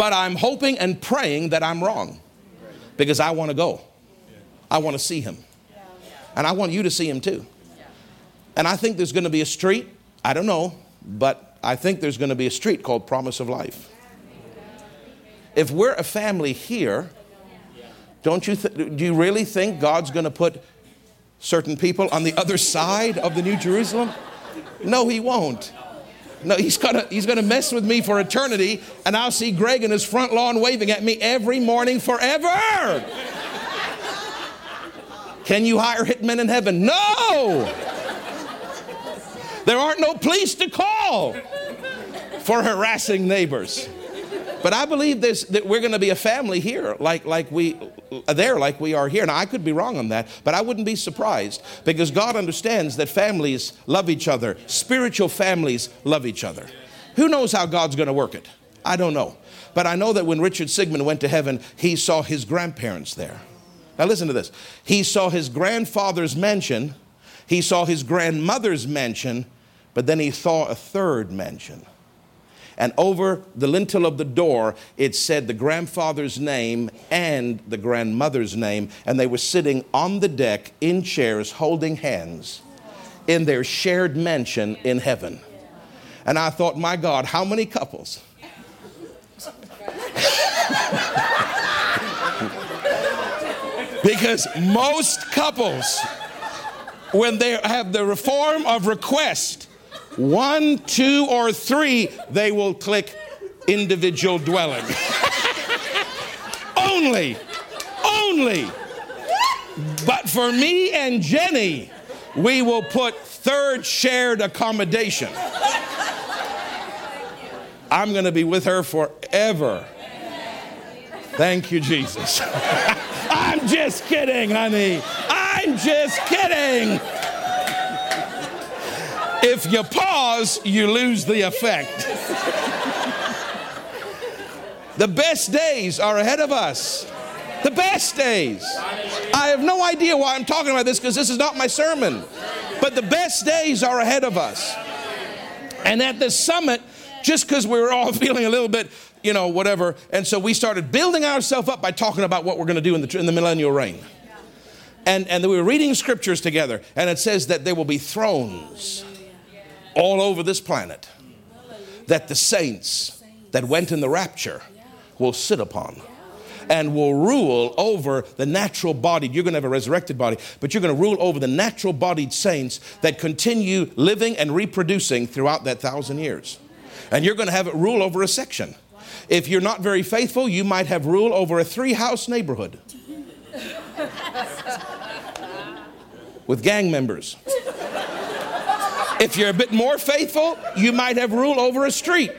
But I'm hoping and praying that I'm wrong because I want to go. I want to see him. And I want you to see him too. And I think there's going to be a street, I don't know, but I think there's going to be a street called Promise of Life. If we're a family here, don't you th- do you really think God's going to put certain people on the other side of the New Jerusalem? No, he won't. No, he's gonna he's gonna mess with me for eternity, and I'll see Greg in his front lawn waving at me every morning forever. Can you hire hitmen in heaven? No. There aren't no police to call for harassing neighbors. But I believe that we're going to be a family here, like, like we there, like we are here. Now, I could be wrong on that, but I wouldn't be surprised because God understands that families love each other. Spiritual families love each other. Who knows how God's going to work it? I don't know. But I know that when Richard Sigmund went to heaven, he saw his grandparents there. Now, listen to this. He saw his grandfather's mansion, he saw his grandmother's mansion, but then he saw a third mansion. And over the lintel of the door, it said the grandfather's name and the grandmother's name. And they were sitting on the deck in chairs holding hands in their shared mansion in heaven. And I thought, my God, how many couples? <laughs> because most couples, when they have the reform of request, one, two, or three, they will click individual dwelling. only, only. But for me and Jenny, we will put third shared accommodation. I'm going to be with her forever. Thank you, Jesus. <laughs> I'm just kidding, honey. I'm just kidding. If you pause, you lose the effect. the best days are ahead of us. The best days. I have no idea why I'm talking about this because this is not my sermon. But the best days are ahead of us. And at the summit, just because we were all <laughs> feeling a little bit, you know, whatever, and so we started building ourselves up by talking about what we're going to do in the, in the millennial reign. And, and we were reading scriptures together, and it says that there will be thrones all over this planet that the saints that went in the rapture will sit upon and will rule over the natural bodied. You're going to have a resurrected body, but you're going to rule over the natural bodied saints that continue living and reproducing throughout that thousand years. And you're going to have it rule over a section. If you're not very faithful, you might have rule over a three house neighborhood <laughs> with gang members. If you're a bit more faithful, you might have rule over a street.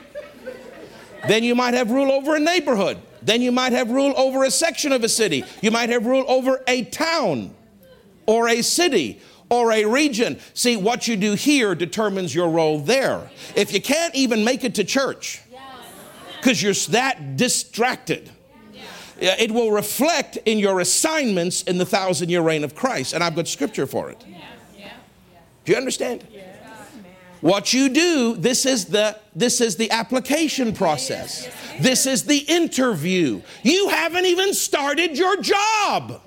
Then you might have rule over a neighborhood. Then you might have rule over a section of a city. You might have rule over a town or a city or a region. See, what you do here determines your role there. If you can't even make it to church because you're that distracted, it will reflect in your assignments in the thousand year reign of Christ. And I've got scripture for it. Do you understand? What you do, this is the this is the application process. This is the interview. You haven't even started your job.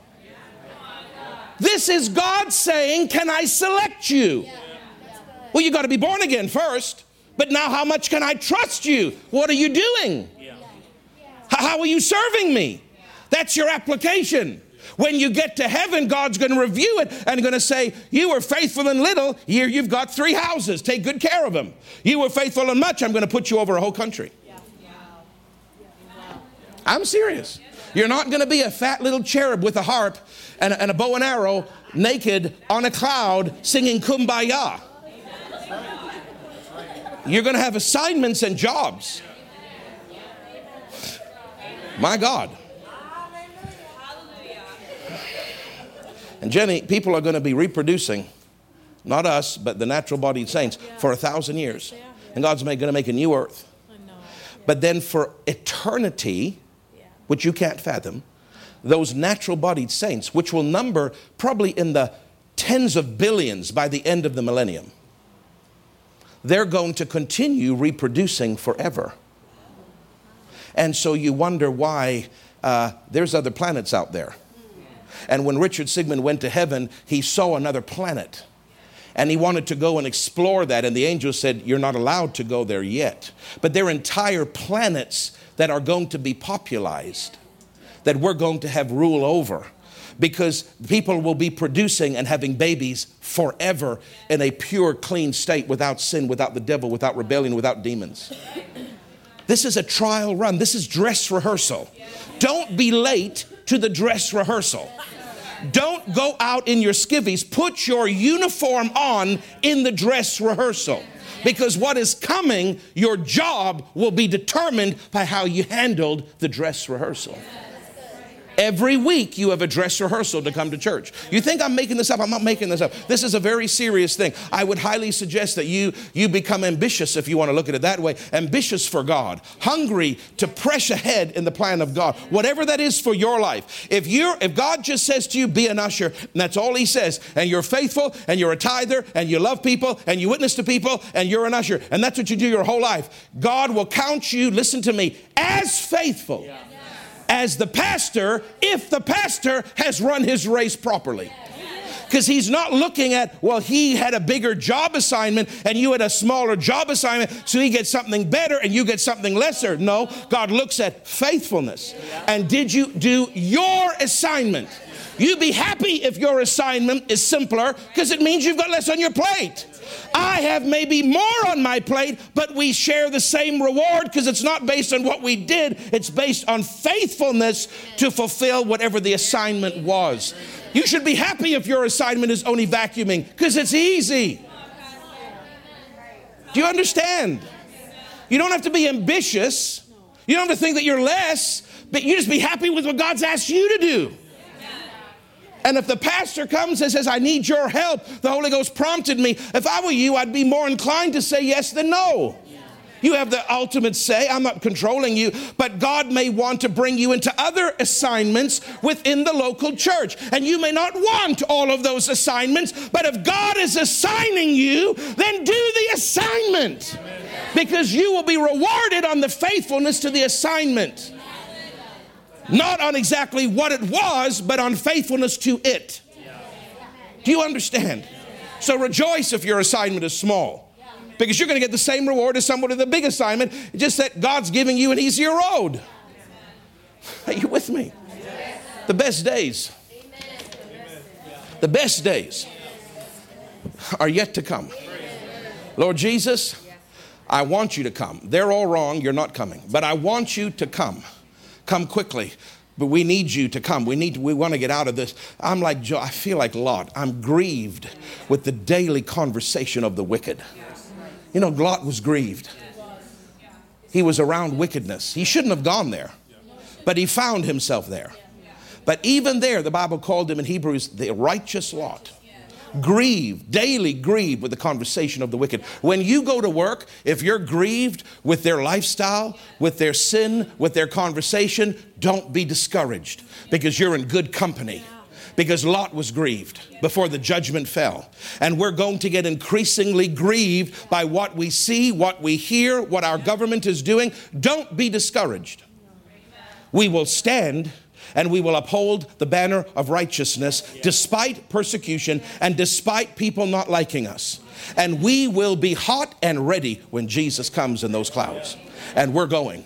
This is God saying, Can I select you? Well, you got to be born again first. But now, how much can I trust you? What are you doing? How are you serving me? That's your application. When you get to heaven, God's going to review it and going to say, You were faithful in little, here you've got three houses. Take good care of them. You were faithful in much, I'm going to put you over a whole country. I'm serious. You're not going to be a fat little cherub with a harp and a, and a bow and arrow, naked on a cloud, singing kumbaya. You're going to have assignments and jobs. My God. And Jenny, people are going to be reproducing, not us, but the natural bodied saints, for a thousand years. And God's going to make a new earth. But then for eternity, which you can't fathom, those natural bodied saints, which will number probably in the tens of billions by the end of the millennium, they're going to continue reproducing forever. And so you wonder why uh, there's other planets out there. And when Richard Sigmund went to heaven, he saw another planet. And he wanted to go and explore that. And the angel said, You're not allowed to go there yet. But there are entire planets that are going to be popularized, that we're going to have rule over. Because people will be producing and having babies forever in a pure, clean state without sin, without the devil, without rebellion, without demons. This is a trial run. This is dress rehearsal. Don't be late to the dress rehearsal. Don't go out in your skivvies. Put your uniform on in the dress rehearsal. Because what is coming, your job will be determined by how you handled the dress rehearsal. Every week you have a dress rehearsal to come to church. You think I'm making this up? I'm not making this up. This is a very serious thing. I would highly suggest that you you become ambitious if you want to look at it that way. Ambitious for God, hungry to press ahead in the plan of God. Whatever that is for your life. If you're if God just says to you be an usher, and that's all he says, and you're faithful and you're a tither and you love people and you witness to people and you're an usher, and that's what you do your whole life, God will count you, listen to me, as faithful. Yeah as the pastor if the pastor has run his race properly. Because he's not looking at, well, he had a bigger job assignment and you had a smaller job assignment, so he gets something better and you get something lesser. No, God looks at faithfulness. And did you do your assignment? You'd be happy if your assignment is simpler because it means you've got less on your plate. I have maybe more on my plate, but we share the same reward because it's not based on what we did, it's based on faithfulness to fulfill whatever the assignment was. You should be happy if your assignment is only vacuuming because it's easy. Do you understand? You don't have to be ambitious. You don't have to think that you're less, but you just be happy with what God's asked you to do. And if the pastor comes and says, I need your help, the Holy Ghost prompted me. If I were you, I'd be more inclined to say yes than no. You have the ultimate say. I'm not controlling you, but God may want to bring you into other assignments within the local church. And you may not want all of those assignments, but if God is assigning you, then do the assignment because you will be rewarded on the faithfulness to the assignment. Not on exactly what it was, but on faithfulness to it. Do you understand? So rejoice if your assignment is small. Because you're going to get the same reward as someone with a big assignment, just that God's giving you an easier road. <laughs> Are you with me? The best days, the best days are yet to come. Lord Jesus, I want you to come. They're all wrong, you're not coming. But I want you to come. Come quickly. but we need you to come. We need, to, we want to get out of this. I'm like, I feel like Lot. I'm grieved with the daily conversation of the wicked. You know, Lot was grieved. He was around wickedness. He shouldn't have gone there, but he found himself there. But even there, the Bible called him in Hebrews the righteous Lot grieved, daily grieved with the conversation of the wicked. When you go to work, if you're grieved with their lifestyle, with their sin, with their conversation, don't be discouraged because you're in good company. Because Lot was grieved before the judgment fell. And we're going to get increasingly grieved by what we see, what we hear, what our government is doing. Don't be discouraged. We will stand and we will uphold the banner of righteousness despite persecution and despite people not liking us. And we will be hot and ready when Jesus comes in those clouds. And we're going.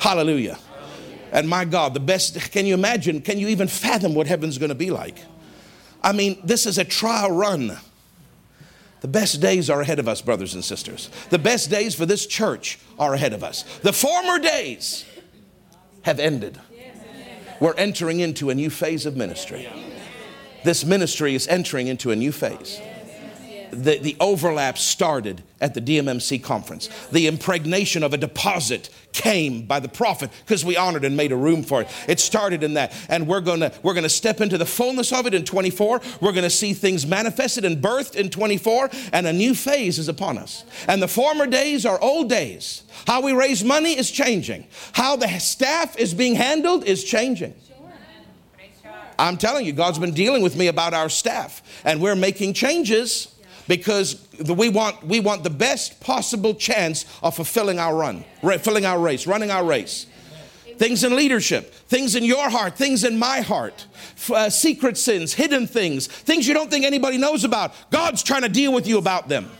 Hallelujah. And my God, the best, can you imagine, can you even fathom what heaven's going to be like? I mean, this is a trial run. The best days are ahead of us, brothers and sisters. The best days for this church are ahead of us. The former days have ended we're entering into a new phase of ministry. This ministry is entering into a new phase. The, the overlap started at the DMMC conference. The impregnation of a deposit came by the prophet because we honored and made a room for it. It started in that. And we're going to we're going to step into the fullness of it in 24. We're going to see things manifested and birthed in 24 and a new phase is upon us. And the former days are old days. How we raise money is changing. How the staff is being handled is changing. I'm telling you, God's been dealing with me about our staff, and we're making changes because we want, we want the best possible chance of fulfilling our run, filling our race, running our race. Things in leadership, things in your heart, things in my heart, uh, secret sins, hidden things, things you don't think anybody knows about. God's trying to deal with you about them.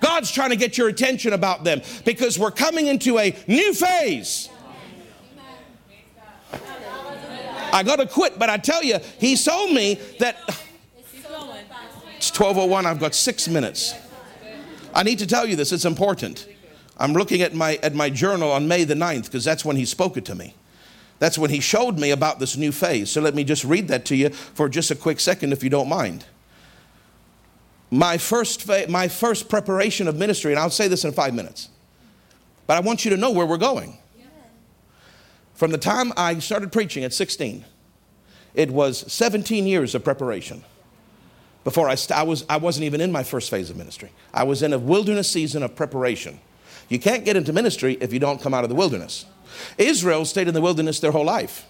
God's trying to get your attention about them because we're coming into a new phase. I got to quit, but I tell you, he told me that it's 1201. I've got six minutes. I need to tell you this. It's important. I'm looking at my, at my journal on May the 9th because that's when he spoke it to me. That's when he showed me about this new phase. So let me just read that to you for just a quick second, if you don't mind. My first, fa- my first preparation of ministry, and I'll say this in five minutes, but I want you to know where we're going. From the time I started preaching at 16, it was 17 years of preparation before I, st- I, was, I wasn't even in my first phase of ministry. I was in a wilderness season of preparation. You can't get into ministry if you don't come out of the wilderness. Israel stayed in the wilderness their whole life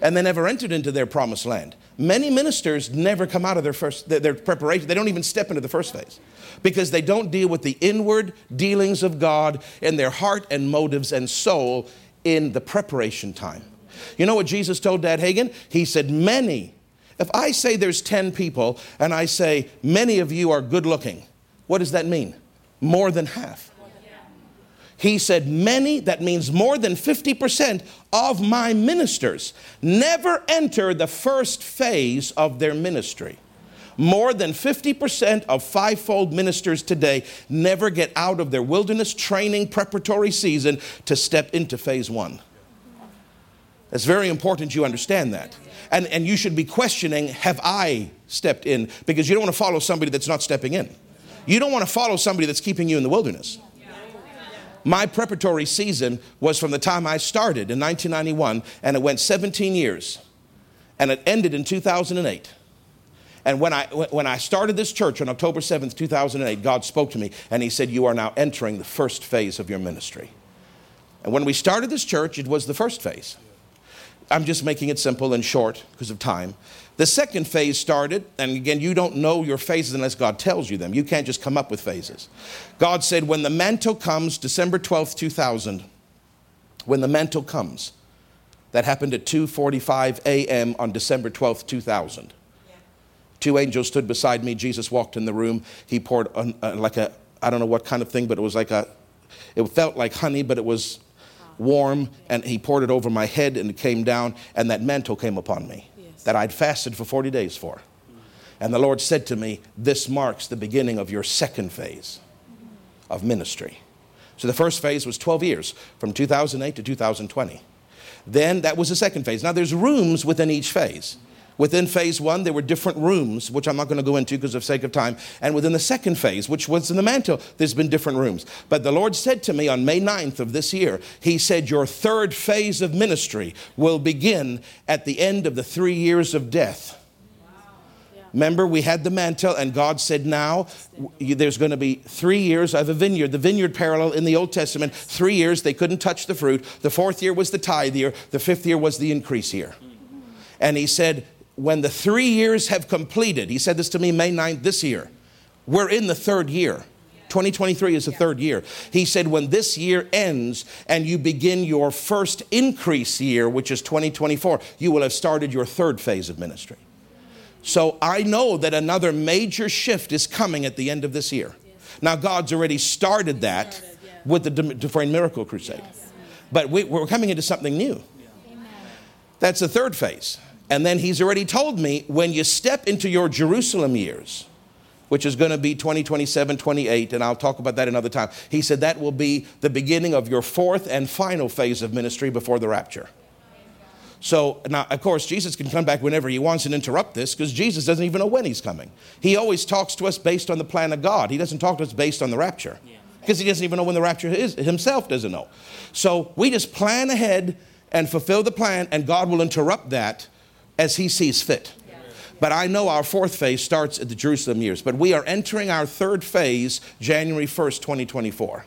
and they never entered into their promised land. Many ministers never come out of their first their, their, preparation. They don't even step into the first phase because they don't deal with the inward dealings of God in their heart and motives and soul in the preparation time. You know what Jesus told Dad Hagin? He said, Many if I say there's 10 people and I say many of you are good looking, what does that mean? More than half. He said, Many, that means more than 50% of my ministers never enter the first phase of their ministry. More than 50% of fivefold ministers today never get out of their wilderness training preparatory season to step into phase one. It's very important you understand that. And, and you should be questioning have I stepped in? Because you don't want to follow somebody that's not stepping in. You don't want to follow somebody that's keeping you in the wilderness. My preparatory season was from the time I started in 1991, and it went 17 years, and it ended in 2008. And when I, when I started this church on October 7th, 2008, God spoke to me and He said, You are now entering the first phase of your ministry. And when we started this church, it was the first phase. I'm just making it simple and short because of time. The second phase started, and again, you don't know your phases unless God tells you them. You can't just come up with phases. God said, when the mantle comes, December 12th, 2000, when the mantle comes, that happened at 2:45 a.m. on December 12th, 2000. Two angels stood beside me. Jesus walked in the room. He poured uh, like a I don't know what kind of thing, but it was like a it felt like honey, but it was warm, and he poured it over my head, and it came down, and that mantle came upon me yes. that I'd fasted for 40 days for. And the Lord said to me, This marks the beginning of your second phase of ministry. So the first phase was 12 years, from 2008 to 2020. Then that was the second phase. Now there's rooms within each phase. Within phase one, there were different rooms, which I'm not going to go into because of sake of time. And within the second phase, which was in the mantle, there's been different rooms. But the Lord said to me on May 9th of this year, He said, Your third phase of ministry will begin at the end of the three years of death. Remember, we had the mantle, and God said, Now there's going to be three years of a vineyard. The vineyard parallel in the Old Testament, three years, they couldn't touch the fruit. The fourth year was the tithe year, the fifth year was the increase year. And He said, When the three years have completed, He said this to me May 9th this year, we're in the third year. 2023 is the third year. He said, when this year ends and you begin your first increase year, which is 2024, you will have started your third phase of ministry. So I know that another major shift is coming at the end of this year. Now, God's already started that with the Dufresne Miracle Crusade. But we, are coming into something new. That's the third phase. And then he's already told me when you step into your Jerusalem years, which is going to be 2027, 28, and I'll talk about that another time. He said that will be the beginning of your fourth and final phase of ministry before the rapture. So now, of course, Jesus can come back whenever he wants and interrupt this because Jesus doesn't even know when he's coming. He always talks to us based on the plan of God. He doesn't talk to us based on the rapture because he doesn't even know when the rapture is. Himself doesn't know. So we just plan ahead and fulfill the plan, and God will interrupt that as he sees fit. But I know our fourth phase starts at the Jerusalem years, but we are entering our third phase January 1st, 2024.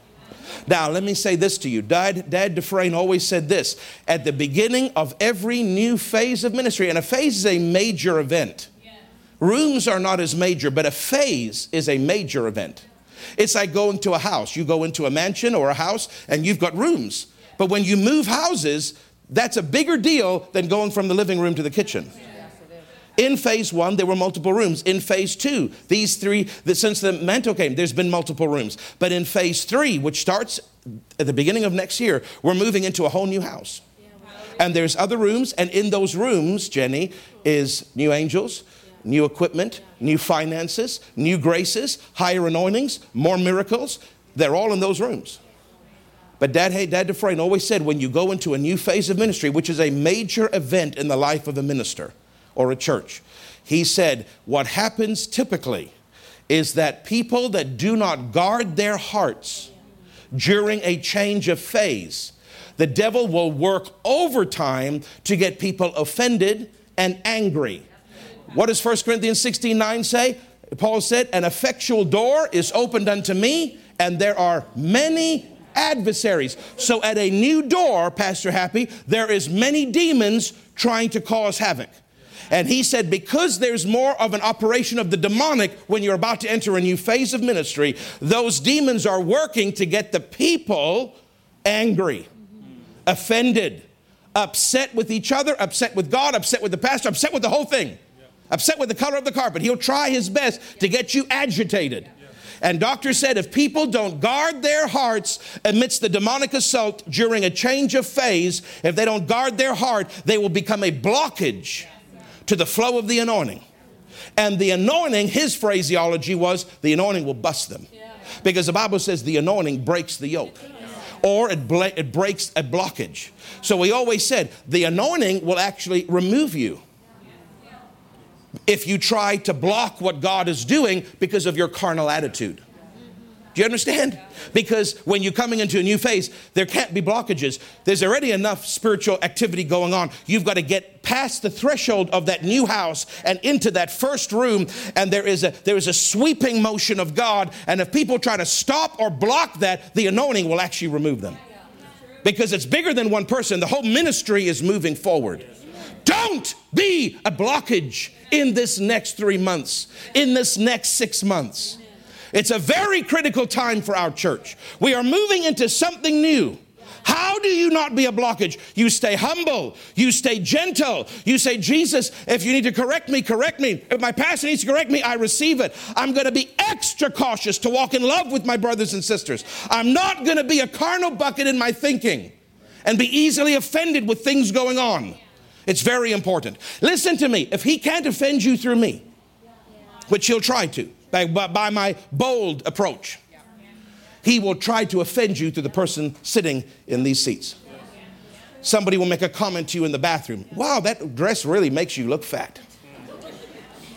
Now, let me say this to you. Dad, Dad Dufresne always said this at the beginning of every new phase of ministry, and a phase is a major event. Rooms are not as major, but a phase is a major event. It's like going to a house. You go into a mansion or a house and you've got rooms. But when you move houses, that's a bigger deal than going from the living room to the kitchen. In phase one, there were multiple rooms. In phase two, these three, since the mantle came, there's been multiple rooms. But in phase three, which starts at the beginning of next year, we're moving into a whole new house. And there's other rooms, and in those rooms, Jenny, is new angels, new equipment, new finances, new graces, higher anointings, more miracles. They're all in those rooms. But Dad, hey, Dad Dufresne always said when you go into a new phase of ministry, which is a major event in the life of a minister, or a church. He said, What happens typically is that people that do not guard their hearts during a change of phase, the devil will work overtime to get people offended and angry. What does 1 Corinthians 16 9 say? Paul said, An effectual door is opened unto me, and there are many adversaries. So at a new door, Pastor Happy, there is many demons trying to cause havoc. And he said, because there's more of an operation of the demonic when you're about to enter a new phase of ministry, those demons are working to get the people angry, offended, upset with each other, upset with God, upset with the pastor, upset with the whole thing, upset with the color of the carpet. He'll try his best to get you agitated. And doctor said if people don't guard their hearts amidst the demonic assault during a change of phase, if they don't guard their heart, they will become a blockage to the flow of the anointing. And the anointing, his phraseology was, the anointing will bust them. Because the Bible says the anointing breaks the yoke or it, bla- it breaks a blockage. So we always said the anointing will actually remove you if you try to block what God is doing because of your carnal attitude. Do you understand? Because when you're coming into a new phase, there can't be blockages. There's already enough spiritual activity going on. You've got to get past the threshold of that new house and into that first room, and there is a there is a sweeping motion of God. And if people try to stop or block that, the anointing will actually remove them. Because it's bigger than one person. The whole ministry is moving forward. Don't be a blockage in this next three months, in this next six months. It's a very critical time for our church. We are moving into something new. How do you not be a blockage? You stay humble. You stay gentle. You say, Jesus, if you need to correct me, correct me. If my pastor needs to correct me, I receive it. I'm going to be extra cautious to walk in love with my brothers and sisters. I'm not going to be a carnal bucket in my thinking and be easily offended with things going on. It's very important. Listen to me. If he can't offend you through me, which he'll try to, by, by my bold approach. He will try to offend you through the person sitting in these seats. Somebody will make a comment to you in the bathroom. Wow, that dress really makes you look fat.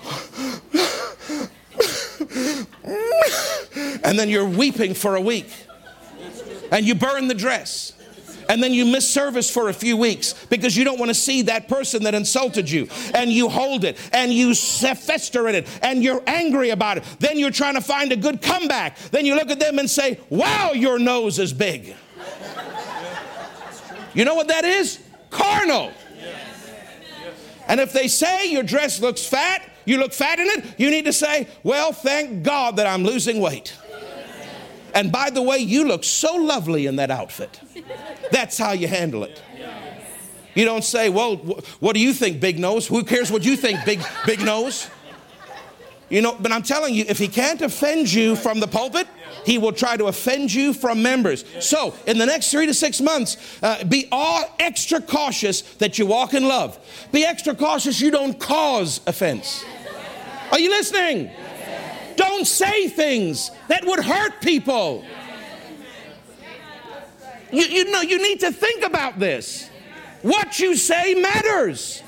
<laughs> and then you're weeping for a week. And you burn the dress and then you miss service for a few weeks because you don't want to see that person that insulted you. And you hold it. And you fester in it. And you're angry about it. Then you're trying to find a good comeback. Then you look at them and say wow your nose is big. You know what that is? Carnal. And if they say your dress looks fat you look fat in it you need to say well thank god that i'm losing weight and by the way, you look so lovely in that outfit. That's how you handle it. You don't say, well, what do you think, big nose? Who cares what you think, big, big nose? You know, but I'm telling you, if he can't offend you from the pulpit, he will try to offend you from members. So, in the next three to six months, uh, be all extra cautious that you walk in love. Be extra cautious you don't cause offense. Are you listening? Don't say things that would hurt people. You, you know, you need to think about this. What you say matters.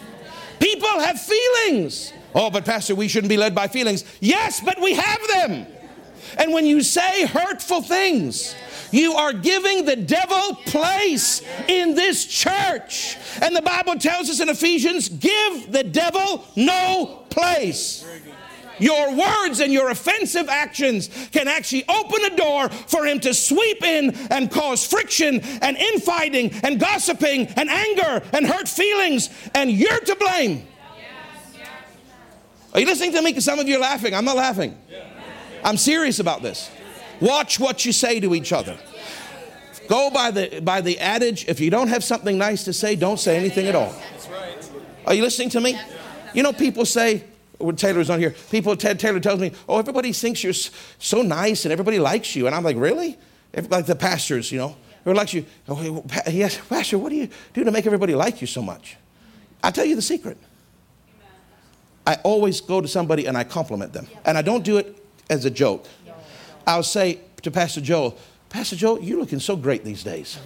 People have feelings. Oh, but Pastor, we shouldn't be led by feelings. Yes, but we have them. And when you say hurtful things, you are giving the devil place in this church. And the Bible tells us in Ephesians give the devil no place. Your words and your offensive actions can actually open a door for him to sweep in and cause friction and infighting and gossiping and anger and hurt feelings, and you're to blame. Are you listening to me? Because some of you are laughing. I'm not laughing. I'm serious about this. Watch what you say to each other. Go by the, by the adage if you don't have something nice to say, don't say anything at all. Are you listening to me? You know, people say, when Taylor's on here, people, Ted Taylor tells me, oh, everybody thinks you're so nice and everybody likes you. And I'm like, really? Like the pastors, you know, everybody likes you. Oh, he yes, Pastor, what do you do to make everybody like you so much? I'll tell you the secret. I always go to somebody and I compliment them. And I don't do it as a joke. I'll say to Pastor Joel, Pastor Joel, you're looking so great these days.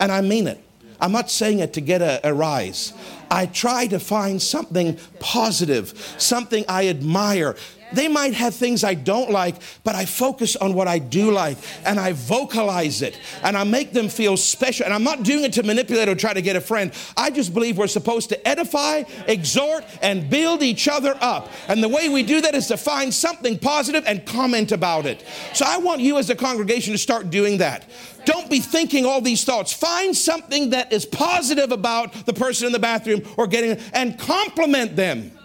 And I mean it. I'm not saying it to get a, a, rise. I try to find something positive, something I admire. They might have things I don't like, but I focus on what I do like and I vocalize it and I make them feel special. And I'm not doing it to manipulate or try to get a friend. I just believe we're supposed to edify, exhort, and build each other up. And the way we do that is to find something positive and comment about it. So I want you as a congregation to start doing that. Don't be thinking all these thoughts. Find something that is positive about the person in the bathroom or getting and compliment them.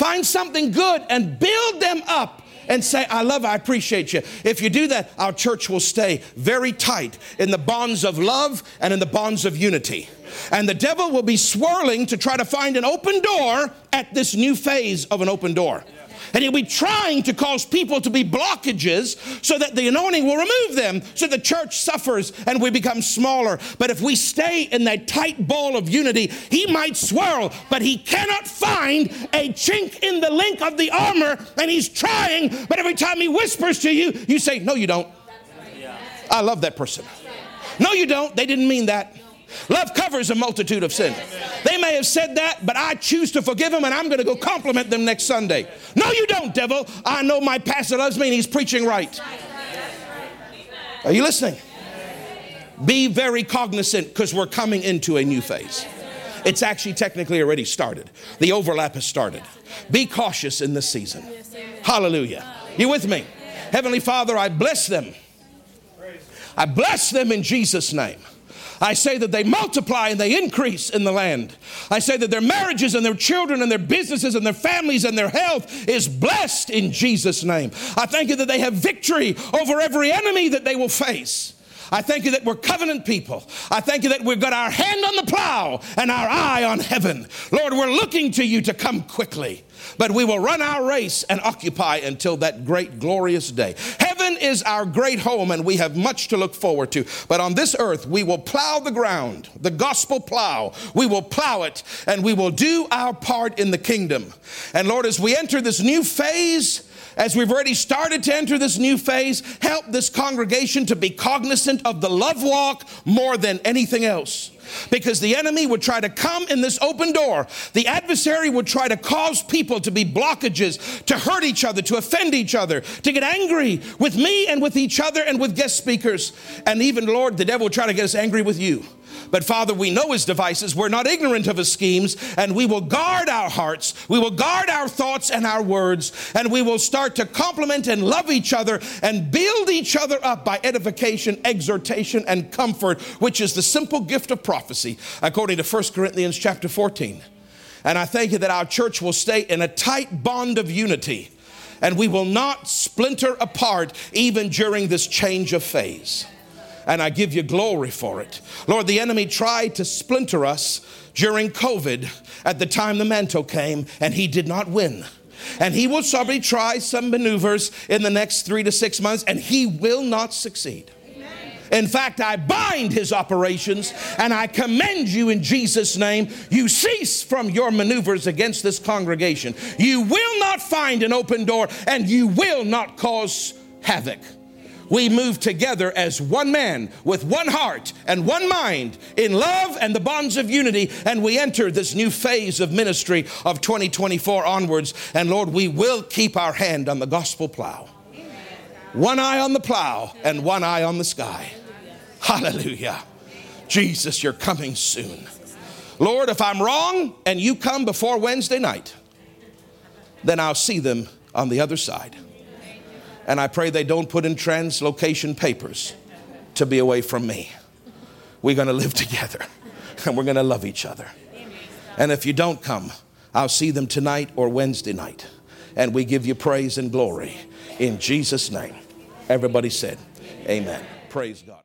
Find something good and build them up and say, I love, I appreciate you. If you do that, our church will stay very tight in the bonds of love and in the bonds of unity. And the devil will be swirling to try to find an open door at this new phase of an open door. And he'll be trying to cause people to be blockages so that the anointing will remove them, so the church suffers and we become smaller. But if we stay in that tight ball of unity, he might swirl, but he cannot find a chink in the link of the armor, and he's trying, but every time he whispers to you, you say, No, you don't. I love that person. No, you don't. They didn't mean that. Love covers a multitude of sins. They may have said that, but I choose to forgive them and I'm going to go compliment them next Sunday. No, you don't, devil. I know my pastor loves me and he's preaching right. Are you listening? Be very cognizant because we're coming into a new phase. It's actually technically already started. The overlap has started. Be cautious in this season. Hallelujah. You with me? Heavenly Father, I bless them. I bless them in Jesus' name. I say that they multiply and they increase in the land. I say that their marriages and their children and their businesses and their families and their health is blessed in Jesus' name. I thank you that they have victory over every enemy that they will face. I thank you that we're covenant people. I thank you that we've got our hand on the plow and our eye on heaven. Lord, we're looking to you to come quickly but we will run our race and occupy until that great glorious day. Heaven is our great home and we have much to look forward to. But on this earth, we will plow the ground, the gospel plow. We will plow it and we will do our part in the kingdom. And Lord, as we enter this new phase, as we've already started to enter this new phase, help this congregation to be cognizant of the love walk more than anything else. Because the enemy would try to come in this open door. The adversary would try to cause people to be blockages, to hurt each other, to offend each other, to get angry with me and with each other and with guest speakers. And even, Lord, the devil will try to get us angry with you. But Father, we know his devices. We're not ignorant of his schemes, and we will guard our hearts. We will guard our thoughts and our words, and we will start to compliment and love each other and build each other up by edification, exhortation, and comfort, which is the simple gift of prophecy, according to 1 Corinthians chapter 14. And I thank you that our church will stay in a tight bond of unity and we will not splinter apart even during this change of phase and I give you glory for it. Lord, the enemy tried to splinter us during COVID at the time the mantle came, and he did not win. And he will probably try some maneuvers in the next three to six months, and he will not succeed. In fact, I bind his operations and I commend you in Jesus' name. You cease from your maneuvers against this congregation. You will not find an open door and you will not cause havoc we move together as one man with one heart and one mind in love and the bonds of unity. And we enter this new phase of ministry of 2024 onwards. And Lord, we will keep our hand on the gospel plow. One eye on the plow and one eye on the sky. Hallelujah. Jesus, you're coming soon. Lord, if I'm wrong and you come before Wednesday night, then I'll see them on the other side. And I pray they don't put in translocation papers to be away from me. We're going to live together <laughs> and we're going to love each other. And if you don't come, I'll see them tonight or Wednesday night. And we give you praise and glory in Jesus' name. Everybody said, Amen. Praise God.